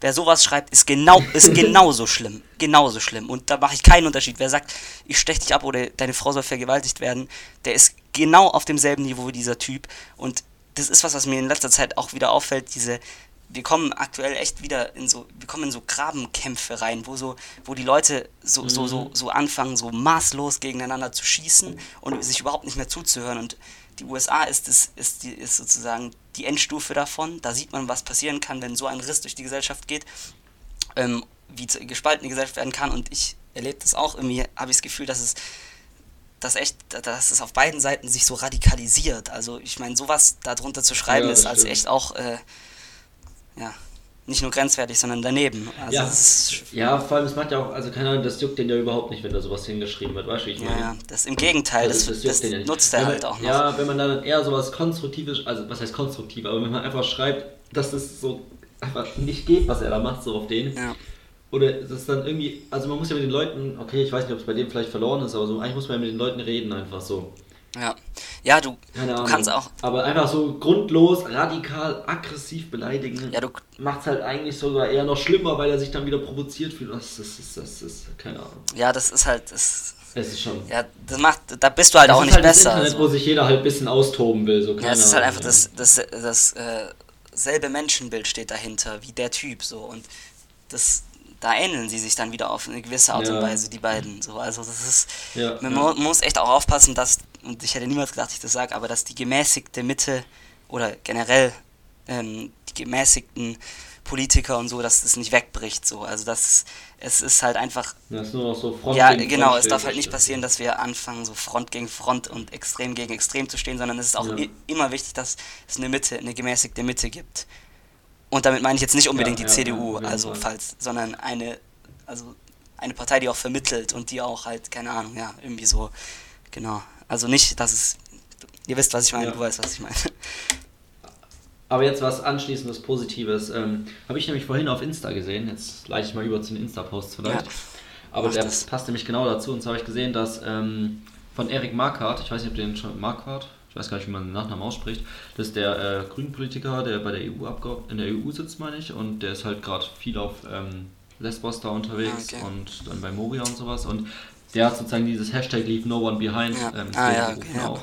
Wer sowas schreibt, ist genau, ist genauso schlimm. Genauso schlimm. Und da mache ich keinen Unterschied. Wer sagt, ich stech dich ab oder deine Frau soll vergewaltigt werden, der ist genau auf demselben Niveau wie dieser Typ. Und das ist was, was mir in letzter Zeit auch wieder auffällt, diese wir kommen aktuell echt wieder in so, wir kommen in so Grabenkämpfe rein, wo so, wo die Leute so, so, so, Mhm. so anfangen, so maßlos gegeneinander zu schießen und sich überhaupt nicht mehr zuzuhören. Und die USA ist, das, ist, die, ist sozusagen die Endstufe davon. Da sieht man, was passieren kann, wenn so ein Riss durch die Gesellschaft geht, ähm, wie gespalten die Gesellschaft werden kann. Und ich erlebe das auch. Irgendwie habe ich das Gefühl, dass es dass echt, dass es auf beiden Seiten sich so radikalisiert. Also ich meine, sowas darunter zu schreiben Ja, ist als stimmt. echt auch, äh, ja, nicht nur grenzwertig, sondern daneben. Also Ja. das Ja, vor allem, es macht ja auch, also keine Ahnung, das juckt den ja überhaupt nicht, wenn da sowas hingeschrieben wird, weißt du, wie ich meine? ja, das im Gegenteil, das, Also, das, den ja nicht. nutzt er halt auch noch. Ja, wenn man dann eher sowas Konstruktives, also was heißt konstruktiv, aber wenn man einfach schreibt, dass das so einfach nicht geht, was er da macht, so auf den. Ja. Oder das dann irgendwie, also man muss ja mit den Leuten, okay, ich weiß nicht, ob es bei dem vielleicht verloren ist, aber so, eigentlich muss man ja mit den Leuten reden, einfach so. Ja, ja du, du kannst auch, Aber einfach so grundlos, radikal, aggressiv beleidigen, ja, du, macht es halt eigentlich sogar eher noch schlimmer, weil er sich dann wieder provoziert fühlt. Das ist, das ist, das ist keine Ahnung. ja, das ist halt, das, Es ist schon. ja, das macht, da bist du halt Es auch ist nicht halt besser. Das Internet, also. wo sich jeder halt ein bisschen austoben will. So, Ja, keine es ist halt einfach ja. das, das, das äh, selbe Menschenbild steht dahinter, wie der Typ so und das da ähneln sie sich dann wieder auf eine gewisse Art und Ja. Weise, die beiden. So, also das ist. Ja, man ja. mu- muss echt auch aufpassen, dass, und ich hätte niemals gedacht, dass ich das sage, aber dass die gemäßigte Mitte oder generell ähm, die gemäßigten Politiker und so, dass das nicht wegbricht. So. Also das es ist halt einfach Das ist nur noch so Front ja, genau, Front es darf halt nicht passieren, dass wir anfangen, so Front gegen Front und Extrem gegen Extrem zu stehen, sondern es ist auch Ja. immer wichtig, dass es eine Mitte, eine gemäßigte Mitte gibt. Und damit meine ich jetzt nicht unbedingt Ja, die ja, CDU, also Fall. falls, sondern eine, also eine Partei, die auch vermittelt und die auch halt, keine Ahnung, ja, irgendwie so, genau. Also nicht, dass es, ihr wisst, was ich meine, Ja. du weißt, was ich meine. Aber jetzt was anschließendes Positives. Ähm, Habe ich nämlich vorhin auf Insta gesehen. Jetzt leite ich mal über zu den Insta-Posts vielleicht. Ja. Aber Mach der das. passt nämlich genau dazu. Und zwar habe ich gesehen, dass ähm, von Erik Marquardt, ich weiß nicht, ob den schon Marquardt, ich weiß gar nicht, wie man den Nachnamen ausspricht, das ist der äh, Grünen-Politiker, der bei der EU in der EU sitzt, meine ich. Und der ist halt gerade viel auf ähm, Lesbos da unterwegs Ah, okay. und dann bei Moria und sowas. Und der hat sozusagen dieses Hashtag Leave No One Behind Ja. ähm, Ah, ja, okay, ja. auch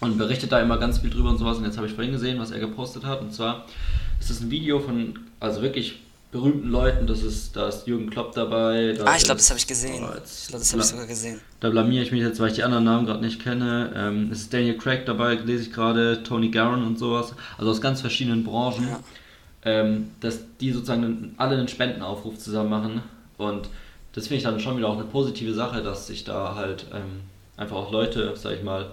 und berichtet da immer ganz viel drüber und sowas. Und jetzt habe ich vorhin gesehen, was er gepostet hat. Und zwar ist es ein Video von, also wirklich berühmten Leuten. Das ist, da ist Jürgen Klopp dabei. Da Ah, ich glaube, das habe ich gesehen. oh, Ich glaube, das habe ich sogar gesehen. Da blamier ich mich jetzt, weil ich die anderen Namen gerade nicht kenne. Ähm, es ist Daniel Craig dabei, lese ich gerade, Tony Garron und sowas. Also aus ganz verschiedenen Branchen. Ja. Ähm, dass die sozusagen alle einen Spendenaufruf zusammen machen. Und das finde ich dann schon wieder auch eine positive Sache, dass sich da halt ähm, einfach auch Leute, sag ich mal,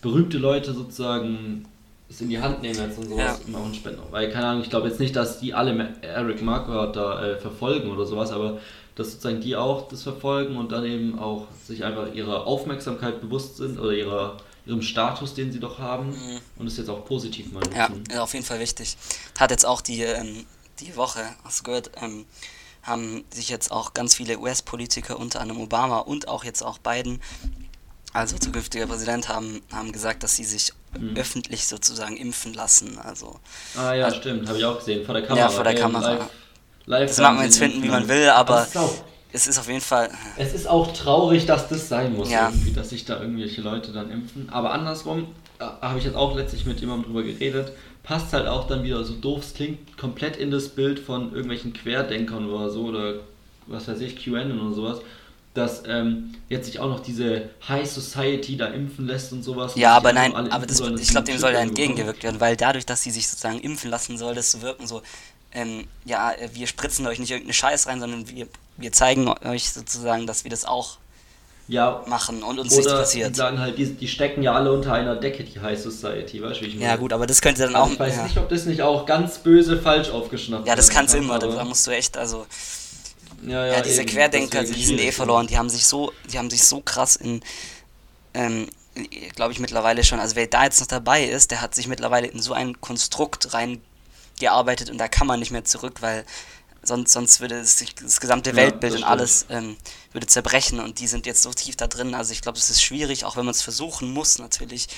berühmte Leute sozusagen es in die Hand nehmen jetzt und sowas Ja. und auch einen. Weil, keine Ahnung, ich glaube jetzt nicht, dass die alle Eric Marquardt da äh, verfolgen oder sowas, aber dass sozusagen die auch das verfolgen und dann eben auch sich einfach ihrer Aufmerksamkeit bewusst sind oder ihrer, ihrem Status, den sie doch haben Mhm. und es jetzt auch positiv mal Ja, nutzen. ist auf jeden Fall wichtig. Hat jetzt auch die, ähm, die Woche, hast du gehört, ähm, haben sich jetzt auch ganz viele US-Politiker, unter anderem Obama und auch jetzt auch Biden, also zukünftiger Präsident, haben, haben gesagt, dass sie sich Mhm. öffentlich sozusagen impfen lassen. Also Ah ja, Also- stimmt, habe ich auch gesehen, vor der Kamera. vor der Kamera. Live, live Das mag man jetzt finden, wie man will, aber- es ist, auf jeden Fall, es ist auch traurig, dass das sein muss, Ja. irgendwie, dass sich da irgendwelche Leute dann impfen. Aber andersrum, da habe ich jetzt auch letztlich mit jemandem drüber geredet, passt halt auch dann wieder, so doof es klingt, komplett in das Bild von irgendwelchen Querdenkern oder so oder was weiß ich, QAnon oder sowas. Dass ähm, jetzt sich auch noch diese High Society da impfen lässt und sowas. ja, und aber nein, aber das, ich glaube, dem soll ja bekommen. entgegengewirkt werden, weil dadurch, dass sie sich sozusagen impfen lassen soll, das zu wirken so, ähm, ja, äh, wir spritzen euch nicht irgendeine Scheiß rein, sondern wir, wir zeigen euch sozusagen, dass wir das auch Ja, machen und uns nichts Oder die passiert. sagen halt, die, die stecken ja alle unter einer Decke, die High Society, weißt du, wie ich meine? Ja gut, aber das könnte dann Also auch. ich weiß ja. nicht, ob das nicht auch ganz böse falsch aufgeschnappt ja, das werden kann's kann, immer. Da, musst du echt, also Ja, ja, diese eben, Querdenker, die sind eh schwierig. verloren. Die haben sich so, die haben sich so krass in, ähm, glaube ich mittlerweile schon. Also wer da jetzt noch dabei ist, der hat sich mittlerweile in so ein Konstrukt reingearbeitet und da kann man nicht mehr zurück, weil sonst sonst würde es sich das gesamte Ja, Weltbild das und alles ähm, würde zerbrechen und die sind jetzt so tief da drin. Also ich glaube, es ist schwierig, auch wenn man es versuchen muss natürlich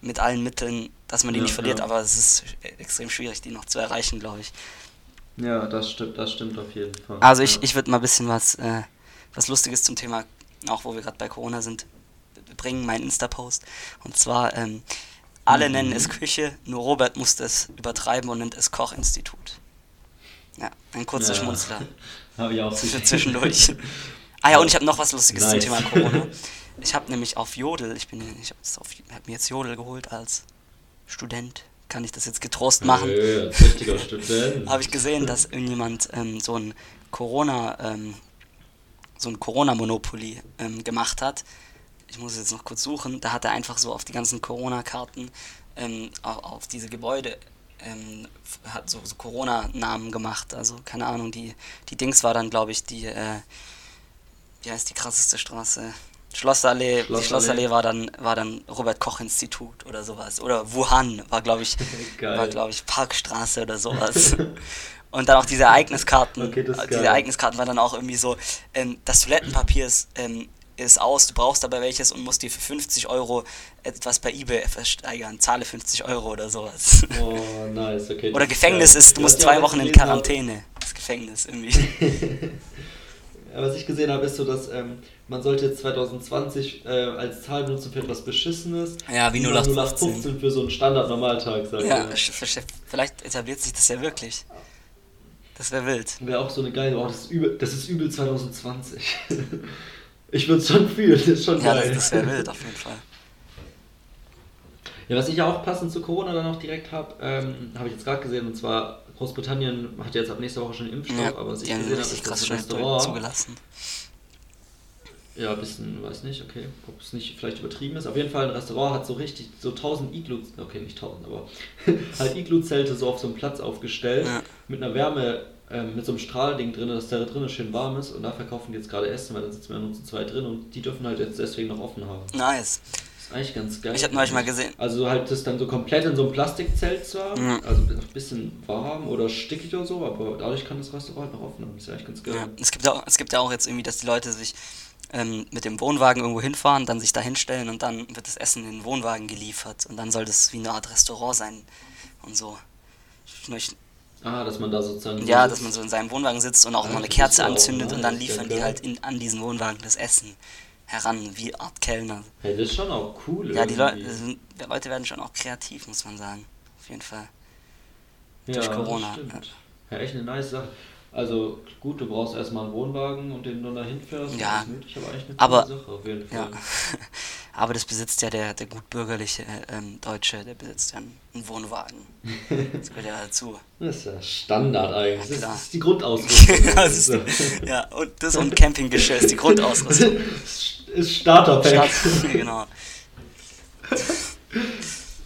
mit allen Mitteln, dass man die Ja, nicht verliert, ja. aber es ist extrem schwierig, die noch zu erreichen, glaube ich. Ja, das stimmt, das stimmt auf jeden Fall. Also ich, ich würde mal ein bisschen was, äh, was Lustiges zum Thema, auch wo wir gerade bei Corona sind, bringen, mein Insta-Post. Und zwar, ähm, alle Mhm. nennen es Küche, nur Robert musste es übertreiben und nennt es Kochinstitut. Ja, ein kurzer Ja. Schmunzler. Habe ich auch Für zwischendurch. Ah ja, und ich habe noch was Lustiges Nice. zum Thema Corona. Ich habe nämlich auf Jodel, ich bin, ich habe hab mir jetzt Jodel geholt als Student. Kann ich das jetzt getrost machen? Nö, richtiger Student. Habe ich gesehen, dass irgendjemand ähm, so ein Corona, ähm, so ein Corona-Monopoly ähm, gemacht hat. Ich muss es jetzt noch kurz suchen. Da hat er einfach so auf die ganzen Corona-Karten, ähm, auf diese Gebäude, ähm, hat so, so Corona-Namen gemacht. Also keine Ahnung, die, die Dings war dann, glaube ich, die, äh, wie heißt die krasseste Straße? Schlossallee, die Schlossallee. Schlossallee war dann, war dann Robert-Koch-Institut oder sowas. Oder Wuhan war, glaube ich, Geil. war, glaube ich, Parkstraße oder sowas. Und dann auch diese Ereigniskarten. Okay, diese geil. Ereigniskarten waren dann auch irgendwie so, ähm, das Toilettenpapier ist, ähm, ist aus, du brauchst dabei welches und musst dir für 50 Euro etwas bei Ebay versteigern. Zahle 50 Euro oder sowas. Oh, nice, okay. Oder Gefängnis ist, du musst ich zwei Wochen in habe- Quarantäne. Das Gefängnis irgendwie. Ja, Was ich gesehen habe, ist so, dass ähm, man sollte jetzt 2020 äh, als Zahl benutzen für etwas Beschissenes. Ja, wie Und 0815. 0815 für so einen Standard-Normaltag, sag ich Ja, mal. sch- sch- vielleicht etabliert sich das ja wirklich. Das wäre wild. Wäre auch so eine geile, oh, das ist übel, das ist übel 2020. ich würde es schon fühlen, das ist schon Ja, geil. das, das wäre wild auf jeden Fall. Ja, was ich auch passend zu Corona dann noch direkt habe, ähm, habe ich jetzt gerade gesehen, und zwar Großbritannien hat jetzt ab nächster Woche schon einen Impfstoff, Ja, aber was ich gesehen habe, ist das Restaurant. zugelassen. Ja, ein bisschen, weiß nicht, okay, ob es nicht vielleicht übertrieben ist. Auf jeden Fall, ein Restaurant hat so richtig, so 1000 Iglu, okay, nicht 1000, aber halt Iglu-Zelte so auf so einem Platz aufgestellt, Ja. mit einer Wärme, ähm, mit so einem Strahlding drin, dass da drinnen schön warm ist und da verkaufen die jetzt gerade Essen, weil dann sitzen wir nur zu zweit drin und die dürfen halt jetzt deswegen noch offen haben. Nice. ist eigentlich ganz geil. Ich habe neulich mal gesehen. Also halt das dann so komplett in so einem Plastikzelt zwar, Ja. also ein bisschen warm oder stickig oder so, aber dadurch kann das Restaurant noch offen haben. Das ist eigentlich ganz geil. Ja, es gibt, auch, es gibt ja auch jetzt irgendwie, dass die Leute sich ähm, mit dem Wohnwagen irgendwo hinfahren, dann sich da hinstellen und dann wird das Essen in den Wohnwagen geliefert und dann soll das wie eine Art Restaurant sein und so. Ich möchte, Ah, dass man da sozusagen. ja, sitzt. dass man so in seinem Wohnwagen sitzt und auch Ja, mal eine das Kerze ja auch anzündet und dann liefern ja, die halt in, an diesen Wohnwagen das Essen heran, wie Art Kellner. Hey, das ist schon auch cool. Ja, die sind, die Leute werden schon auch kreativ, muss man sagen. Auf jeden Fall. ja, durch das Corona, Stimmt. Ja, echt eine nice Sache. Also gut, du brauchst erstmal einen Wohnwagen und den du da hinfährst. Ja. Das ist nötig, aber echt eine Aber- Sache auf jeden Ja. Fall. Aber das besitzt ja der, der gutbürgerliche äh, ähm, Deutsche, der besitzt ja einen, einen Wohnwagen. Das gehört ja dazu. Das ist ja Standard eigentlich. Ja, das, klar. ist die Grundausrüstung. das ist, ja, und das und Campinggeschirr ist die Grundausrüstung. ist Starterpack. Stadt, genau.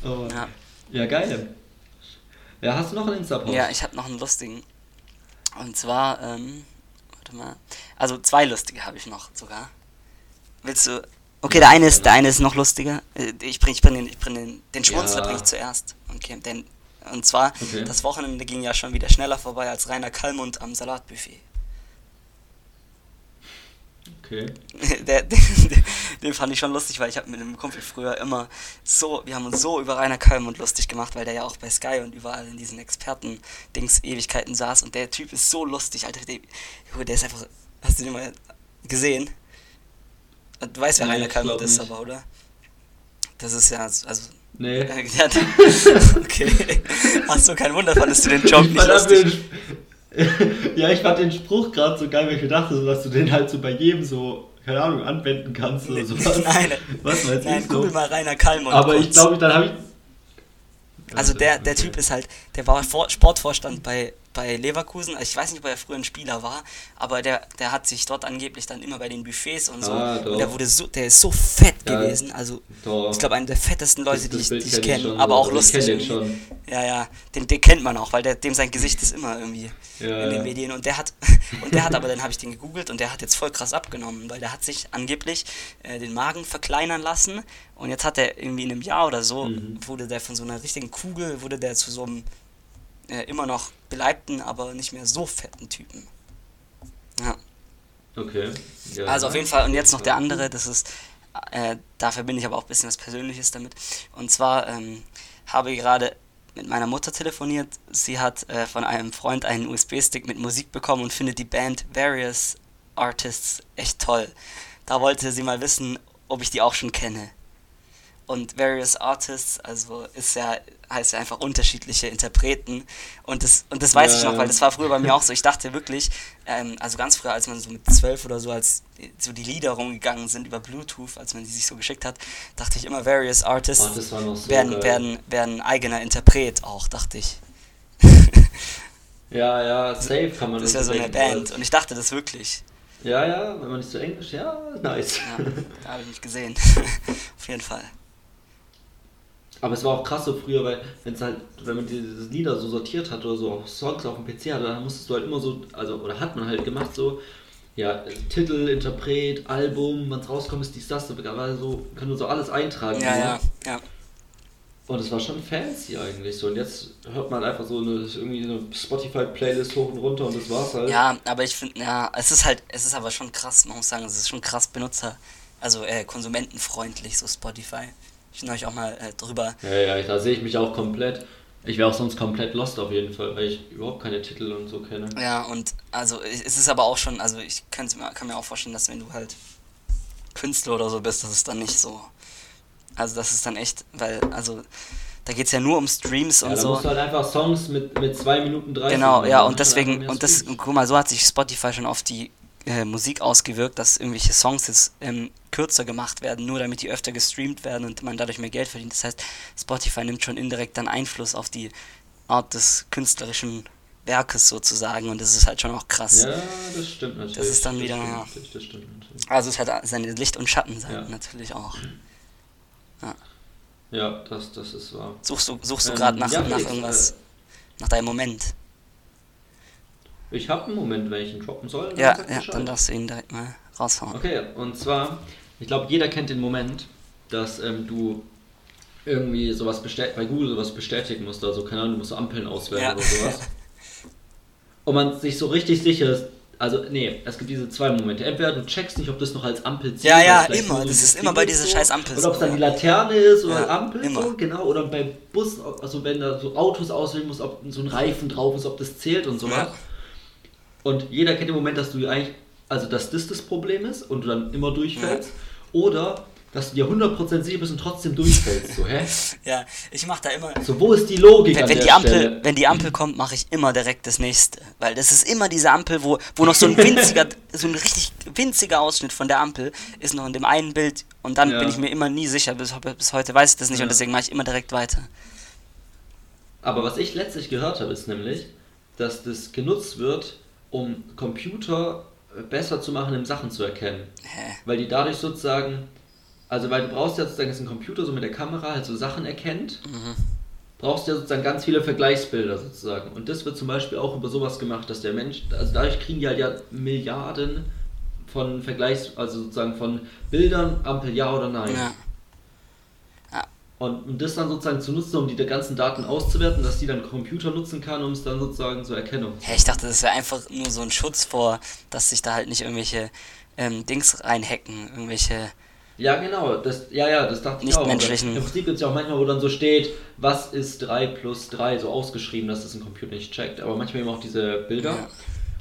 Aber, Ja. ja, geil. Ja, hast du noch einen Insta-Post? ja, ich habe noch einen lustigen. Und zwar, ähm, warte mal. Also zwei lustige habe ich noch sogar. Willst du. Okay, der eine ist, der eine ist noch lustiger. Äh, Ich bring, ich bring den, ich bring den, den Schmunzler Ja. bring ich zuerst. Okay, denn, und zwar, Okay. das Wochenende ging ja schon wieder schneller vorbei als Rainer Kallmund am Salatbuffet. Okay. der, den, den fand ich schon lustig, weil ich habe mit einem Kumpel früher immer so, wir haben uns so über Rainer Kallmund lustig gemacht, weil der ja auch bei Sky und überall in diesen Experten-Dings Ewigkeiten saß und der Typ ist so lustig, Alter, der, der ist einfach, hast du den mal gesehen? Du weißt, wer Nee, Rainer Kallmund ist, aber, oder? Das ist ja, also, Nee. der hat, okay, ach so, kein Wunder, fandest du den Joke nicht lustig? den, ja, ich fand den Spruch gerade so geil, weil ich mir dachte, so, dass du den halt so bei jedem so, keine Ahnung, anwenden kannst oder sowas. Nein, Was weiß nein, ich so. mal Rainer Kallmund Aber ich kurz. glaube, dann habe ich. Also der, der. Typ ist halt, der war Vor Sportvorstand bei, bei Leverkusen. Also ich weiß nicht, ob er früher ein Spieler war, aber der, der hat sich dort angeblich dann immer bei den Buffets und so. Ah, und der wurde so, der ist so fett Ja, gewesen. Also Doch. ich glaube einer der fettesten Leute, die ich, die ich kenn kenne. schon, Aber auch lustig. Ich kenne den schon. Ja, ja, den, den kennt man auch, weil der, dem sein Gesicht ist immer irgendwie Ja, in den. Medien. Und der hat, und der hat aber, dann habe ich den gegoogelt und der hat jetzt voll krass abgenommen, weil der hat sich angeblich äh, den Magen verkleinern lassen und jetzt hat er irgendwie in einem Jahr oder so, Mhm. wurde der von so einer richtigen Kugel, wurde der zu so einem äh, immer noch beleibten, aber nicht mehr so fetten Typen. Ja. Okay. Ja, Also auf jeden Fall, und jetzt noch der andere, das ist, äh, da verbinde ich aber auch ein bisschen was Persönliches damit. Und zwar ähm, habe ich gerade mit meiner Mutter telefoniert. Sie hat äh, von einem Freund einen USB-Stick mit Musik bekommen und findet die Band Various Artists echt toll. Da wollte sie mal wissen, ob ich die auch schon kenne. Und Various Artists, also ist ja, heißt ja einfach unterschiedliche Interpreten. Und das, und das weiß Ja, ich noch, weil das war früher bei mir auch so. Ich dachte wirklich, ähm, also ganz früher, als man so mit zwölf oder so, als so die Lieder rumgegangen sind über Bluetooth, als man die sich so geschickt hat, dachte ich immer, Various Artists Oh, das so werden, geil. werden, werden eigener Interpret auch, dachte ich. Ja, ja, safe kann man Das ist ja so eine Band. Und ich dachte das wirklich. Ja, ja, wenn man nicht so Englisch, ja, nice. Ja, da habe ich mich gesehen. Auf jeden Fall. Aber es war auch krass so früher, weil wenn es halt, wenn man diese Lieder so sortiert hat oder so auch Songs auf dem PC hatte, dann musstest du halt immer so, also oder hat man halt gemacht so, ja, Titel, Interpret, Album, wann's rauskommt, ist dies, das, da war so, kann du so alles eintragen. Ja, ne? ja, ja. Und es war schon fancy eigentlich so. Und jetzt hört man einfach so eine irgendwie eine Spotify-Playlist hoch und runter und das war's halt. Ja, aber ich finde, ja, es ist halt, es ist aber schon krass, man muss sagen, es ist schon krass Benutzer, also äh, konsumentenfreundlich, so Spotify. Ich euch auch mal äh, drüber. Ja, ja, da sehe ich mich auch komplett. Ich wäre auch sonst komplett lost auf jeden Fall, weil ich überhaupt keine Titel und so kenne. Ja, und also es ist aber auch schon, also ich kann mir auch vorstellen, dass wenn du halt Künstler oder so bist, dass es dann nicht so. Also das ist dann echt, weil, also da geht es ja nur um Streams Ja, und da so. musst du halt einfach Songs mit, mit 2 Minuten 30 Genau, ja, und einfach deswegen, und das, Streams. guck mal, so hat sich Spotify schon auf die äh, Musik ausgewirkt, dass irgendwelche Songs jetzt ähm, kürzer gemacht werden, nur damit die öfter gestreamt werden und man dadurch mehr Geld verdient. Das heißt, Spotify nimmt schon indirekt dann Einfluss auf die Art des künstlerischen Werkes sozusagen und das ist halt schon auch krass. Ja, das stimmt natürlich. Das ist dann wieder, stimmt ja. natürlich, Das stimmt. Also es hat seine Licht- und Schattenseiten Ja. natürlich auch. Ja, das, das ist wahr. Suchst du, suchst du Ähm, gerade nach, ja, nach Felix, irgendwas, nach deinem Moment? Ich habe einen Moment, wenn ich ihn droppen soll. Ja, ja, dann darfst du ihn direkt mal raushauen. Okay, und zwar, ich glaube, jeder kennt den Moment, dass ähm, du irgendwie sowas bei Google sowas bestätigen musst, also keine Ahnung, du musst Ampeln auswählen Ja. oder sowas. Und man sich so richtig sicher ist, also nee, es gibt diese zwei Momente. Entweder du checkst nicht, ob das noch als Ampel zählt. Ja, ja, immer. so Das ist immer bei dieser so, scheiß Ampel Oder ob es dann die. Laterne ist oder Ja, Ampel immer. so, genau. Oder bei Bus, also wenn da so Autos auswählen musst, ob so ein Reifen drauf ist, ob das zählt und sowas. Ja. Und jeder kennt den Moment, dass du eigentlich, also dass das das Problem ist und du dann immer durchfällst. Oder dass du dir 100% sicher bist und trotzdem durchfällst. So, hä? Ja, ich mach da immer. So, wo ist die Logik Wenn, wenn, die Ampel, Stelle? wenn die Ampel kommt, mache ich immer direkt das nächste. Weil das ist immer diese Ampel, wo, wo noch so ein winziger, so ein richtig winziger Ausschnitt von der Ampel ist noch in dem einen Bild und dann Ja. bin ich mir immer nie sicher. Bis, bis heute weiß ich das nicht Ja. und deswegen mache ich immer direkt weiter. Aber was ich letztlich gehört habe, ist nämlich, dass das genutzt wird, um Computer besser zu machen, im Sachen zu erkennen. Hä? Weil die dadurch sozusagen, also weil du brauchst ja sozusagen, dass ein Computer so mit der Kamera halt so Sachen erkennt, Mhm. brauchst du ja sozusagen ganz viele Vergleichsbilder sozusagen. Und das wird zum Beispiel auch über sowas gemacht, dass der Mensch, also dadurch kriegen die halt ja Milliarden von Vergleichs, also sozusagen von Bildern, Ampel ja oder nein. Ja. Und, und das dann sozusagen zu nutzen, um die ganzen Daten auszuwerten, dass die dann Computer nutzen kann, um es dann sozusagen zur Erkennung zu Hä, ich dachte, das wäre einfach nur so ein Schutz vor, dass sich da halt nicht irgendwelche ähm, Dings reinhacken, irgendwelche. Ja, genau, das, ja, ja, das dachte ich Nicht auch. aber menschlichen- Im Prinzip gibt es ja auch manchmal, wo dann so steht, was ist 3 plus 3, so ausgeschrieben, dass das ein Computer nicht checkt. Aber manchmal eben auch diese Bilder. Ja.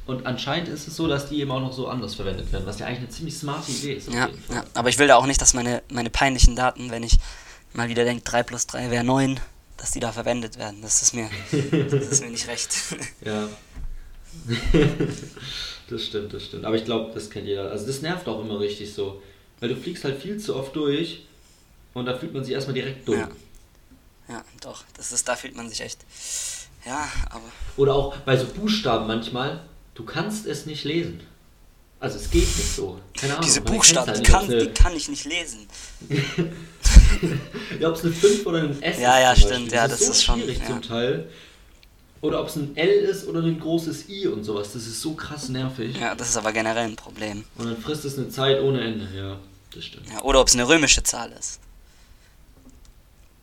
Und anscheinend ist es so, dass die eben auch noch so anders verwendet werden, was ja eigentlich eine ziemlich smarte Idee ist. Ja, ja, aber ich will da auch nicht, dass meine, meine peinlichen Daten, wenn ich mal wieder denke, 3 plus 3 wäre 9, dass die da verwendet werden. Das ist mir, das ist mir nicht recht. Ja. das stimmt, das stimmt. Aber ich glaube, das kennt jeder. Also das nervt auch immer richtig so. Weil du fliegst halt viel zu oft durch und da fühlt man sich erstmal direkt dumm. Ja. Ja, doch, das ist, da fühlt man sich echt. Ja, aber. Oder auch bei so Buchstaben manchmal, du kannst es nicht lesen. Also es geht nicht so. Keine Ahnung. Diese Buchstaben, die kennt's kann, halt die kann ich nicht lesen. Ja, ob es eine 5 oder ein S Ja, ist. ja, stimmt, Beispiel. ja, das, das ist so ist schon- schwierig ja. zum Teil. Oder ob es ein L ist oder ein großes I und sowas. Das ist so krass nervig. Ja, das ist aber generell ein Problem. Und dann frisst es eine Zeit ohne Ende. Ja, das stimmt. Ja, oder ob es eine römische Zahl ist.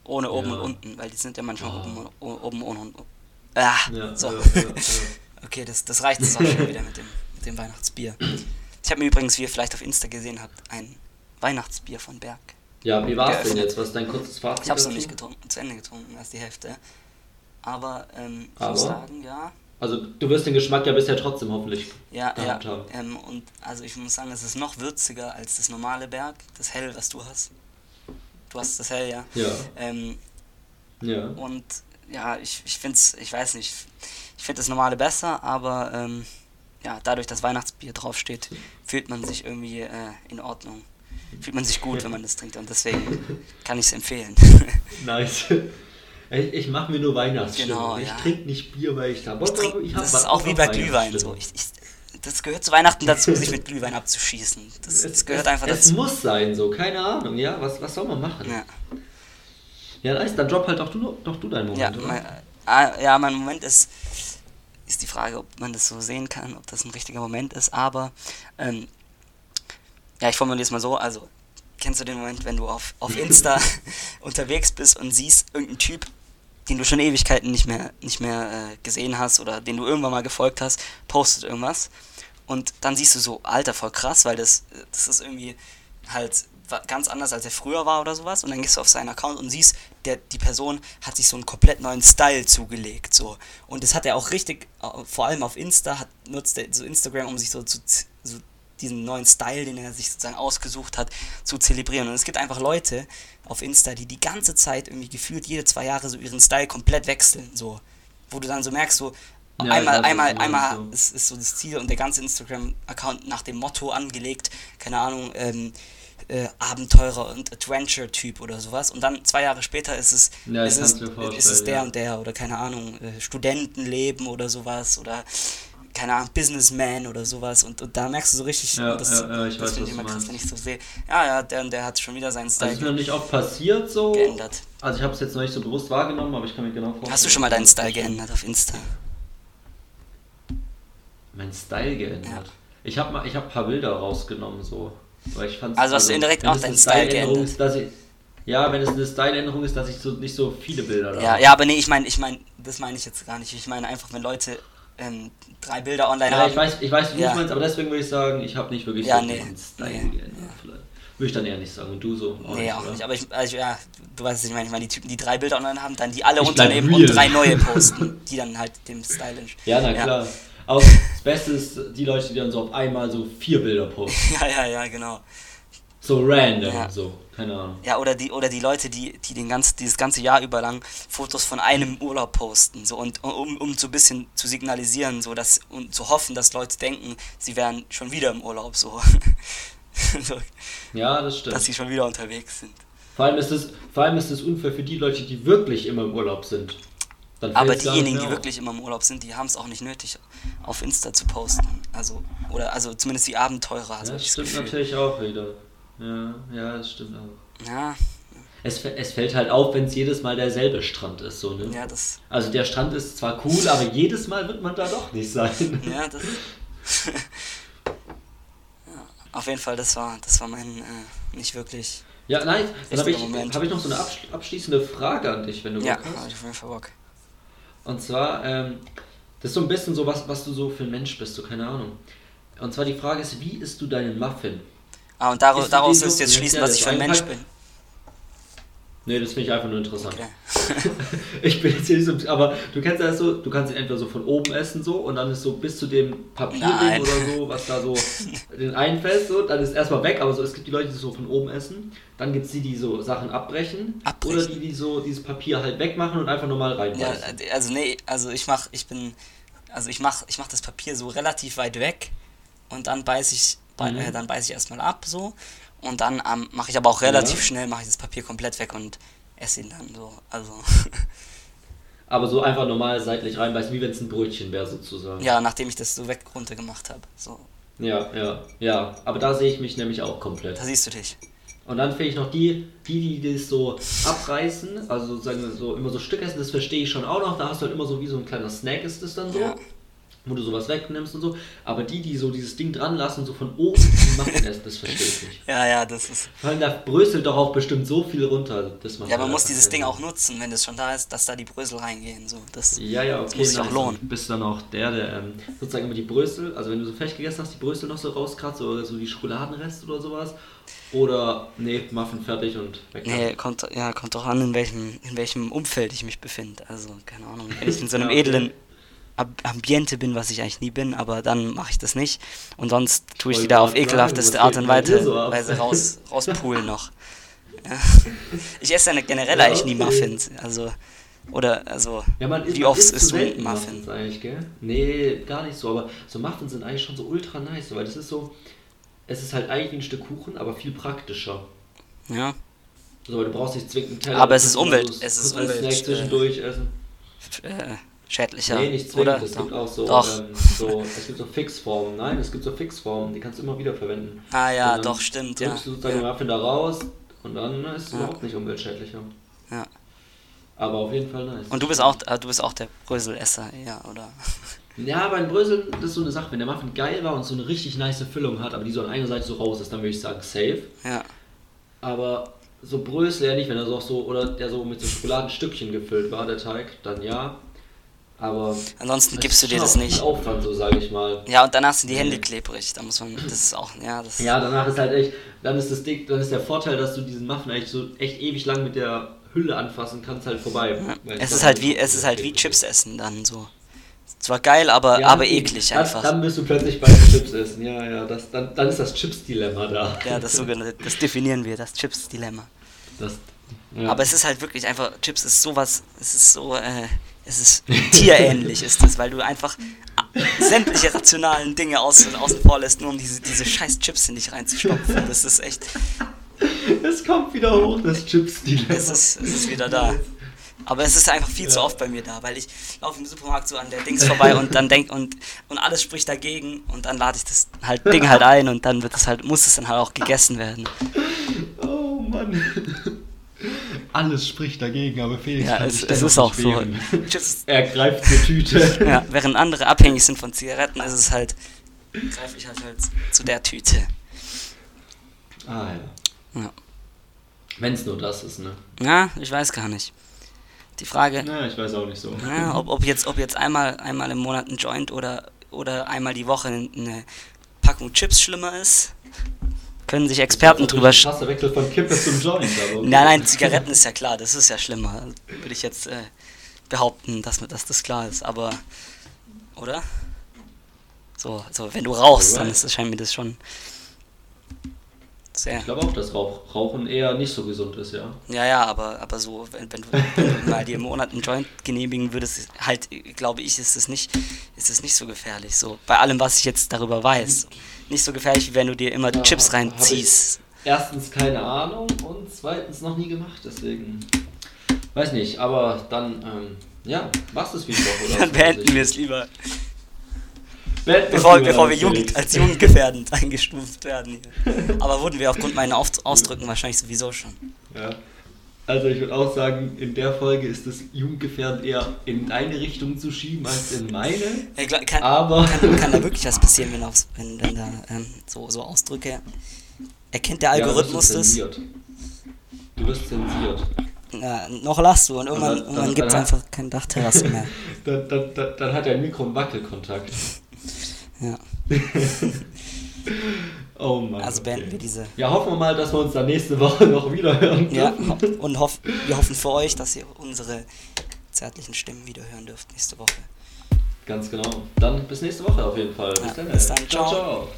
Ohne oben Ja. und unten, weil die sind ja manchmal Ah. oben, und- oben und Ah, Ja, so. Okay, das, das reicht jetzt auch schon wieder mit dem, mit dem Weihnachtsbier. Ich habe mir übrigens, wie ihr vielleicht auf Insta gesehen habt, ein Weihnachtsbier von Berg. Ja wie war es denn jetzt? Was ist dein kurzes Fazit? Ich habe es noch nicht getrunken, zu Ende getrunken, erst die Hälfte. Aber ähm, ich Aber? muss sagen, ja, Also du wirst den Geschmack ja bisher trotzdem hoffentlich ja, ja. gehabt haben. Ähm, und also ich muss sagen, es ist noch würziger als das normale Berg, das Hell, was du hast. Du hast das hell, ja. Ja. Ähm, Ja. und ja, ich, ich finde es, ich weiß nicht, ich finde das normale besser, aber ähm, ja, dadurch, dass Weihnachtsbier draufsteht, fühlt man sich irgendwie äh, in Ordnung. Fühlt man sich gut, wenn man das trinkt und deswegen kann ich es empfehlen. Nice. Ich, ich mache mir nur Weihnachtsstimmung. Genau, ich ja. trinke nicht Bier, weil ich da Bock habe. Ich das ist auch wie bei Glühwein so. Ich, ich, das gehört zu Weihnachten dazu, sich mit Glühwein abzuschießen. Das, das gehört es, einfach es dazu. muss sein, so, keine Ahnung, ja, was, was soll man machen? Ja, Ja, nice, dann drop halt doch du, doch du deinen ja, Moment, oder? mein, ah, ja, mein Moment ist, ist die Frage, ob man das so sehen kann, ob das ein richtiger Moment ist, aber ähm, ja, ich formuliere es mal so, also kennst du den Moment, wenn du auf, auf Insta unterwegs bist und siehst irgendeinen Typ, den du schon Ewigkeiten nicht mehr, nicht mehr äh, gesehen hast oder den du irgendwann mal gefolgt hast, postet irgendwas und dann siehst du so, Alter, voll krass, weil das, das ist irgendwie halt ganz anders, als er früher war oder sowas und dann gehst du auf seinen Account und siehst, der, die Person hat sich so einen komplett neuen Style zugelegt, so. Und das hat er auch richtig, vor allem auf Insta, hat, nutzt er so Instagram, um sich so zu, so diesen neuen Style, den er sich sozusagen ausgesucht hat, zu zelebrieren. Und es gibt einfach Leute auf Insta, die die ganze Zeit irgendwie gefühlt jede zwei Jahre so ihren Style komplett wechseln, so. Wo du dann so merkst, so, Ja, einmal, einmal, einmal so. ist, ist so das Ziel und der ganze Instagram-Account nach dem Motto angelegt, keine Ahnung, ähm, äh, Abenteurer und Adventure-Typ oder sowas. Und dann zwei Jahre später ist es, Ja, ist, mir ist es der ja. und der oder keine Ahnung, äh, Studentenleben oder sowas oder keine Ahnung, Businessman oder sowas. Und, und da merkst du so richtig, Ja, das, ja, ja, ich das finde ich du immer krass, wenn ich so sehe, ja, ja, der der hat schon wieder seinen Also Style ist mir noch nicht oft passiert so. geändert. Also ich habe es jetzt noch nicht so bewusst wahrgenommen, aber ich kann mir genau vorstellen. Hast du schon mal deinen Style geändert auf Insta? Mein Style geändert. Ich habe mal, ich habe ein paar Bilder rausgenommen so, weil ich fand. Also hast du indirekt auch deinen Style geändert? Ist, dass ich, ja, wenn es eine Style-Änderung ist, dass ich so nicht so viele Bilder da Ja, habe. ja, aber nee, ich meine, ich meine, das meine ich jetzt gar nicht. Ich meine einfach, wenn Leute ähm, drei Bilder online Ja, haben. ich weiß, ich weiß, wie du Ja. es meinst, aber deswegen würde ich sagen, ich habe nicht wirklich Ja, so nee. Style Nee. geändert. Vielleicht. Würde ich dann eher nicht sagen. Und du so? Auch nee, nicht, auch oder? nicht. Aber ich, also, ja, du weißt, ich meine. Ich meine, die Typen, die drei Bilder online haben, dann die alle Ich unternehmen und drei neue posten, die dann halt dem Style entsprechen. Ja, na klar. Auch das Beste ist die Leute, die dann so auf einmal so vier Bilder posten. Ja, ja, ja, genau. So random, so. Keine Ahnung. Ja, oder die, oder die Leute, die, die den ganz, dieses ganze Jahr über lang Fotos von einem Urlaub posten, so und um, um so ein bisschen zu signalisieren, so dass und zu hoffen, dass Leute denken, sie wären schon wieder im Urlaub, so. so Ja, das stimmt. dass sie schon wieder unterwegs sind. Vor allem ist es, vor allem ist es unfair für die Leute, die wirklich immer im Urlaub sind. Aber diejenigen, die wirklich immer im Urlaub sind, die haben es auch nicht nötig, auf Insta zu posten. Also, oder also zumindest die Abenteurer, Ja, also das ich das stimmt Gefühl. natürlich auch wieder. Ja, ja, das stimmt auch. Ja, Es, es fällt halt auf, wenn es jedes Mal derselbe Strand ist, so, ne? ja, das. Also der Strand ist zwar cool, aber jedes Mal wird man da doch nicht sein. Ja, das. ja, auf jeden Fall, das war, das war mein äh, nicht wirklich. Ja, nein, dann habe ich, hab ich noch so eine absch abschließende Frage an dich, wenn du Ja, Bock hast. ich auf jeden Fall Bock. Und zwar, ähm, das ist so ein bisschen so, was, was du so für ein Mensch bist, so keine Ahnung. Und zwar die Frage ist, wie isst du deinen Muffin? Ah, und daraus, daraus willst du jetzt schließen, ja, was ich für ein Mensch bin. Nee, das finde ich einfach nur interessant. Okay. Ich bin jetzt hier nicht so, aber du kennst das so, du kannst ihn entweder so von oben essen so und dann ist so bis zu dem Papierding oder so, was da so den einfällt, so, dann ist erstmal weg, aber so, es gibt die Leute, die so von oben essen, dann gibt es die, die so Sachen abbrechen, Abbrechen. oder die, die so dieses Papier halt wegmachen und einfach normal Ja, reinbeißen. äh, also nee, also ich mach, ich bin, also ich mach, ich mach das Papier so relativ weit weg und dann beiß ich, bei, Mhm. äh, dann beiß ich erstmal ab so und dann ähm, mache ich aber auch relativ Ja. schnell, mache ich das Papier komplett weg und esse ihn dann so, also Aber so einfach normal seitlich reinbeißen, wie wenn es ein Brötchen wäre sozusagen. ja, nachdem ich das so weg runter gemacht habe, so, ja, ja, ja. Aber da sehe ich mich nämlich auch komplett. da siehst du dich. Und dann finde ich noch die, die, die das so abreißen, also sozusagen so immer so Stück essen, das verstehe ich schon auch noch. Da hast du halt immer so wie so ein kleiner Snack ist das dann so, Ja. Wo du sowas wegnimmst und so. Aber die, die so dieses Ding dran lassen, so von oben die machen essen, das verstehe ich nicht. Ja, ja, das ist, Vor allem da bröselt doch auch bestimmt so viel runter. Das macht ja, man muss dieses Ding auch nutzen, wenn es schon da ist, dass da die Brösel reingehen, so, das, Ja, ja, okay. muss sich auch lohnen. Bist dann auch der, der ähm, sozusagen immer die Brösel, also wenn du so fertig gegessen hast, die Brösel noch so rauskratzt oder so die Schokoladenrest oder sowas. Oder, nee, Muffin fertig und weg. Nee, kommt, ja, kommt doch an, in welchem, in welchem Umfeld ich mich befinde. Also, keine Ahnung, wenn ich in so einem Ja, okay. edlen Ambiente bin, was ich eigentlich nie bin, aber dann mache ich das nicht. Und sonst tue ich die da auf sagen, ekelhafteste Art und Weise, so? Weise raus, rauspulen noch. Ja. Ich esse ja generell Ja, eigentlich nie okay. Muffins. Also, oder, also, Ja, man wie man oft du selten Muffin? Muffins eigentlich, gell? Nee, gar nicht so, aber so Muffins sind eigentlich schon so ultra nice, weil das ist so, es ist halt eigentlich ein Stück Kuchen, aber viel praktischer. Ja, So, weil du brauchst nicht zwingend einen Teller. Aber es ist Umwelt- es ist Umwelt, Snack zwischendurch essen. äh, schädlicher. Nee, nicht zwingend. oder? Es gibt auch so, Doch. ähm, so, es gibt so Fixformen. Nein, es gibt so Fixformen, die kannst du immer wieder verwenden. Ah ja, Und dann doch, stimmt, ja. Drückst du sozusagen den ja. Muffin da raus und dann ist es Ja. überhaupt nicht umweltschädlicher. Ja. Aber auf jeden Fall nice. Und du bist auch, äh, du bist auch der Bröselesser, ja, oder? Ja, beim Bröseln, das ist so eine Sache, wenn der Muffin geil war und so eine richtig nice Füllung hat, aber die so an einer Seite so raus ist, dann würde ich sagen safe. Ja. Aber so Brösel ja nicht, wenn er so auch so, oder der so mit so Schokoladenstückchen gefüllt war, der Teig, dann ja. Aber Ansonsten gibst du dir das nicht. Aufwand, so sage ich mal. Ja, und danach sind die. Hände klebrig. Da muss man, das ist auch, ja, das. Ja, danach ist halt echt, dann ist das Ding, dann ist der Vorteil, dass du diesen Muffin eigentlich so echt ewig lang mit der Hülle anfassen kannst, halt vorbei. Ja. Es ist halt wie, es ist halt wie Chips essen dann so. Zwar geil, aber, Ja, aber eklig dann, einfach. Dann bist du plötzlich bei Chips essen. Ja, ja, das, dann, dann ist das Chips-Dilemma da. ja, das sogenannte, das definieren wir, das Chips-Dilemma. Das, ja. Aber es ist halt wirklich einfach, Chips ist sowas, es ist so, äh, es ist tierähnlich ist es, weil du einfach sämtliche rationalen Dinge außen, außen vor lässt, nur um diese, diese scheiß Chips in dich reinzustopfen. Das ist echt, es kommt wieder hoch, das Chips-Dilemma. es ist, es ist wieder da. Aber es ist einfach viel zu Ja. oft bei mir da, weil ich laufe im Supermarkt so an der Dings vorbei und dann denk und, und alles spricht dagegen und dann lade ich das halt Ding halt ein und dann wird es halt, muss es dann halt auch gegessen werden. Oh Mann. Alles spricht dagegen, aber Felix Ja, kann es, sich es ist auch so. Er greift zur Tüte. Ja, während andere abhängig sind von Zigaretten, ist es halt, greife ich halt, halt zu der Tüte. Ah ja. Ja. Wenn es nur das ist, ne? Ja, ich weiß gar nicht. Die Frage, Na, ich weiß auch nicht so. ja, ob, ob jetzt, ob jetzt einmal, einmal im Monat ein Joint oder, oder einmal die Woche eine Packung Chips schlimmer ist, können sich Experten drüber Krasser Wechsel von Kippe zum Joint. Nein, nein, Zigaretten ist ja klar, das ist ja schlimmer. Würde ich jetzt äh, behaupten, dass, dass das klar ist, aber. Oder? So, so wenn du rauchst, dann Alright. ist das, scheint mir das schon sehr. Ich glaube auch, dass Rauch, Rauchen eher nicht so gesund ist, ja. Ja, ja, aber, aber so, wenn, wenn, du, wenn du mal dir im Monat einen Joint genehmigen würdest, halt, glaube ich, ist es nicht, ist es nicht so gefährlich. So, bei allem, was ich jetzt darüber weiß. Nicht so gefährlich, wie wenn du dir immer die Ja, Chips reinziehst. Erstens keine Ahnung und zweitens noch nie gemacht, deswegen. Weiß nicht, aber dann, ähm, ja, was ist wie die Woche? oder Dann beenden wir es lieber. Beenden Bevor, lieber bevor wir. Jugend, als jugendgefährdend eingestuft werden. Hier. Aber wurden wir aufgrund meiner Auf Ausdrücken wahrscheinlich sowieso schon. Ja. Also ich würde auch sagen, in der Folge ist das Jugendgefährdend eher in deine Richtung zu schieben als in meine. Ja, klar, kann, Aber kann, kann da wirklich was passieren, wenn, aufs, wenn, wenn da ähm, so, so Ausdrücke. Erkennt der Algorithmus ja, das? zensiert. Du wirst zensiert. Ja, noch lachst du und irgendwann, dann- irgendwann gibt es einfach keine Dachterrasse mehr. Dann, dann, dann, dann hat dein Mikro einen Wackelkontakt. Ja. Oh Mann. Also beenden okay. wir diese. Ja, hoffen wir mal, dass wir uns dann nächste Woche noch wieder hören. Ja, und hoff, wir hoffen für euch, dass ihr unsere zärtlichen Stimmen wieder hören dürft nächste Woche. Ganz genau. Dann bis nächste Woche auf jeden Fall. Bis Ja, dann. bis dann. ciao. Ciao. ciao.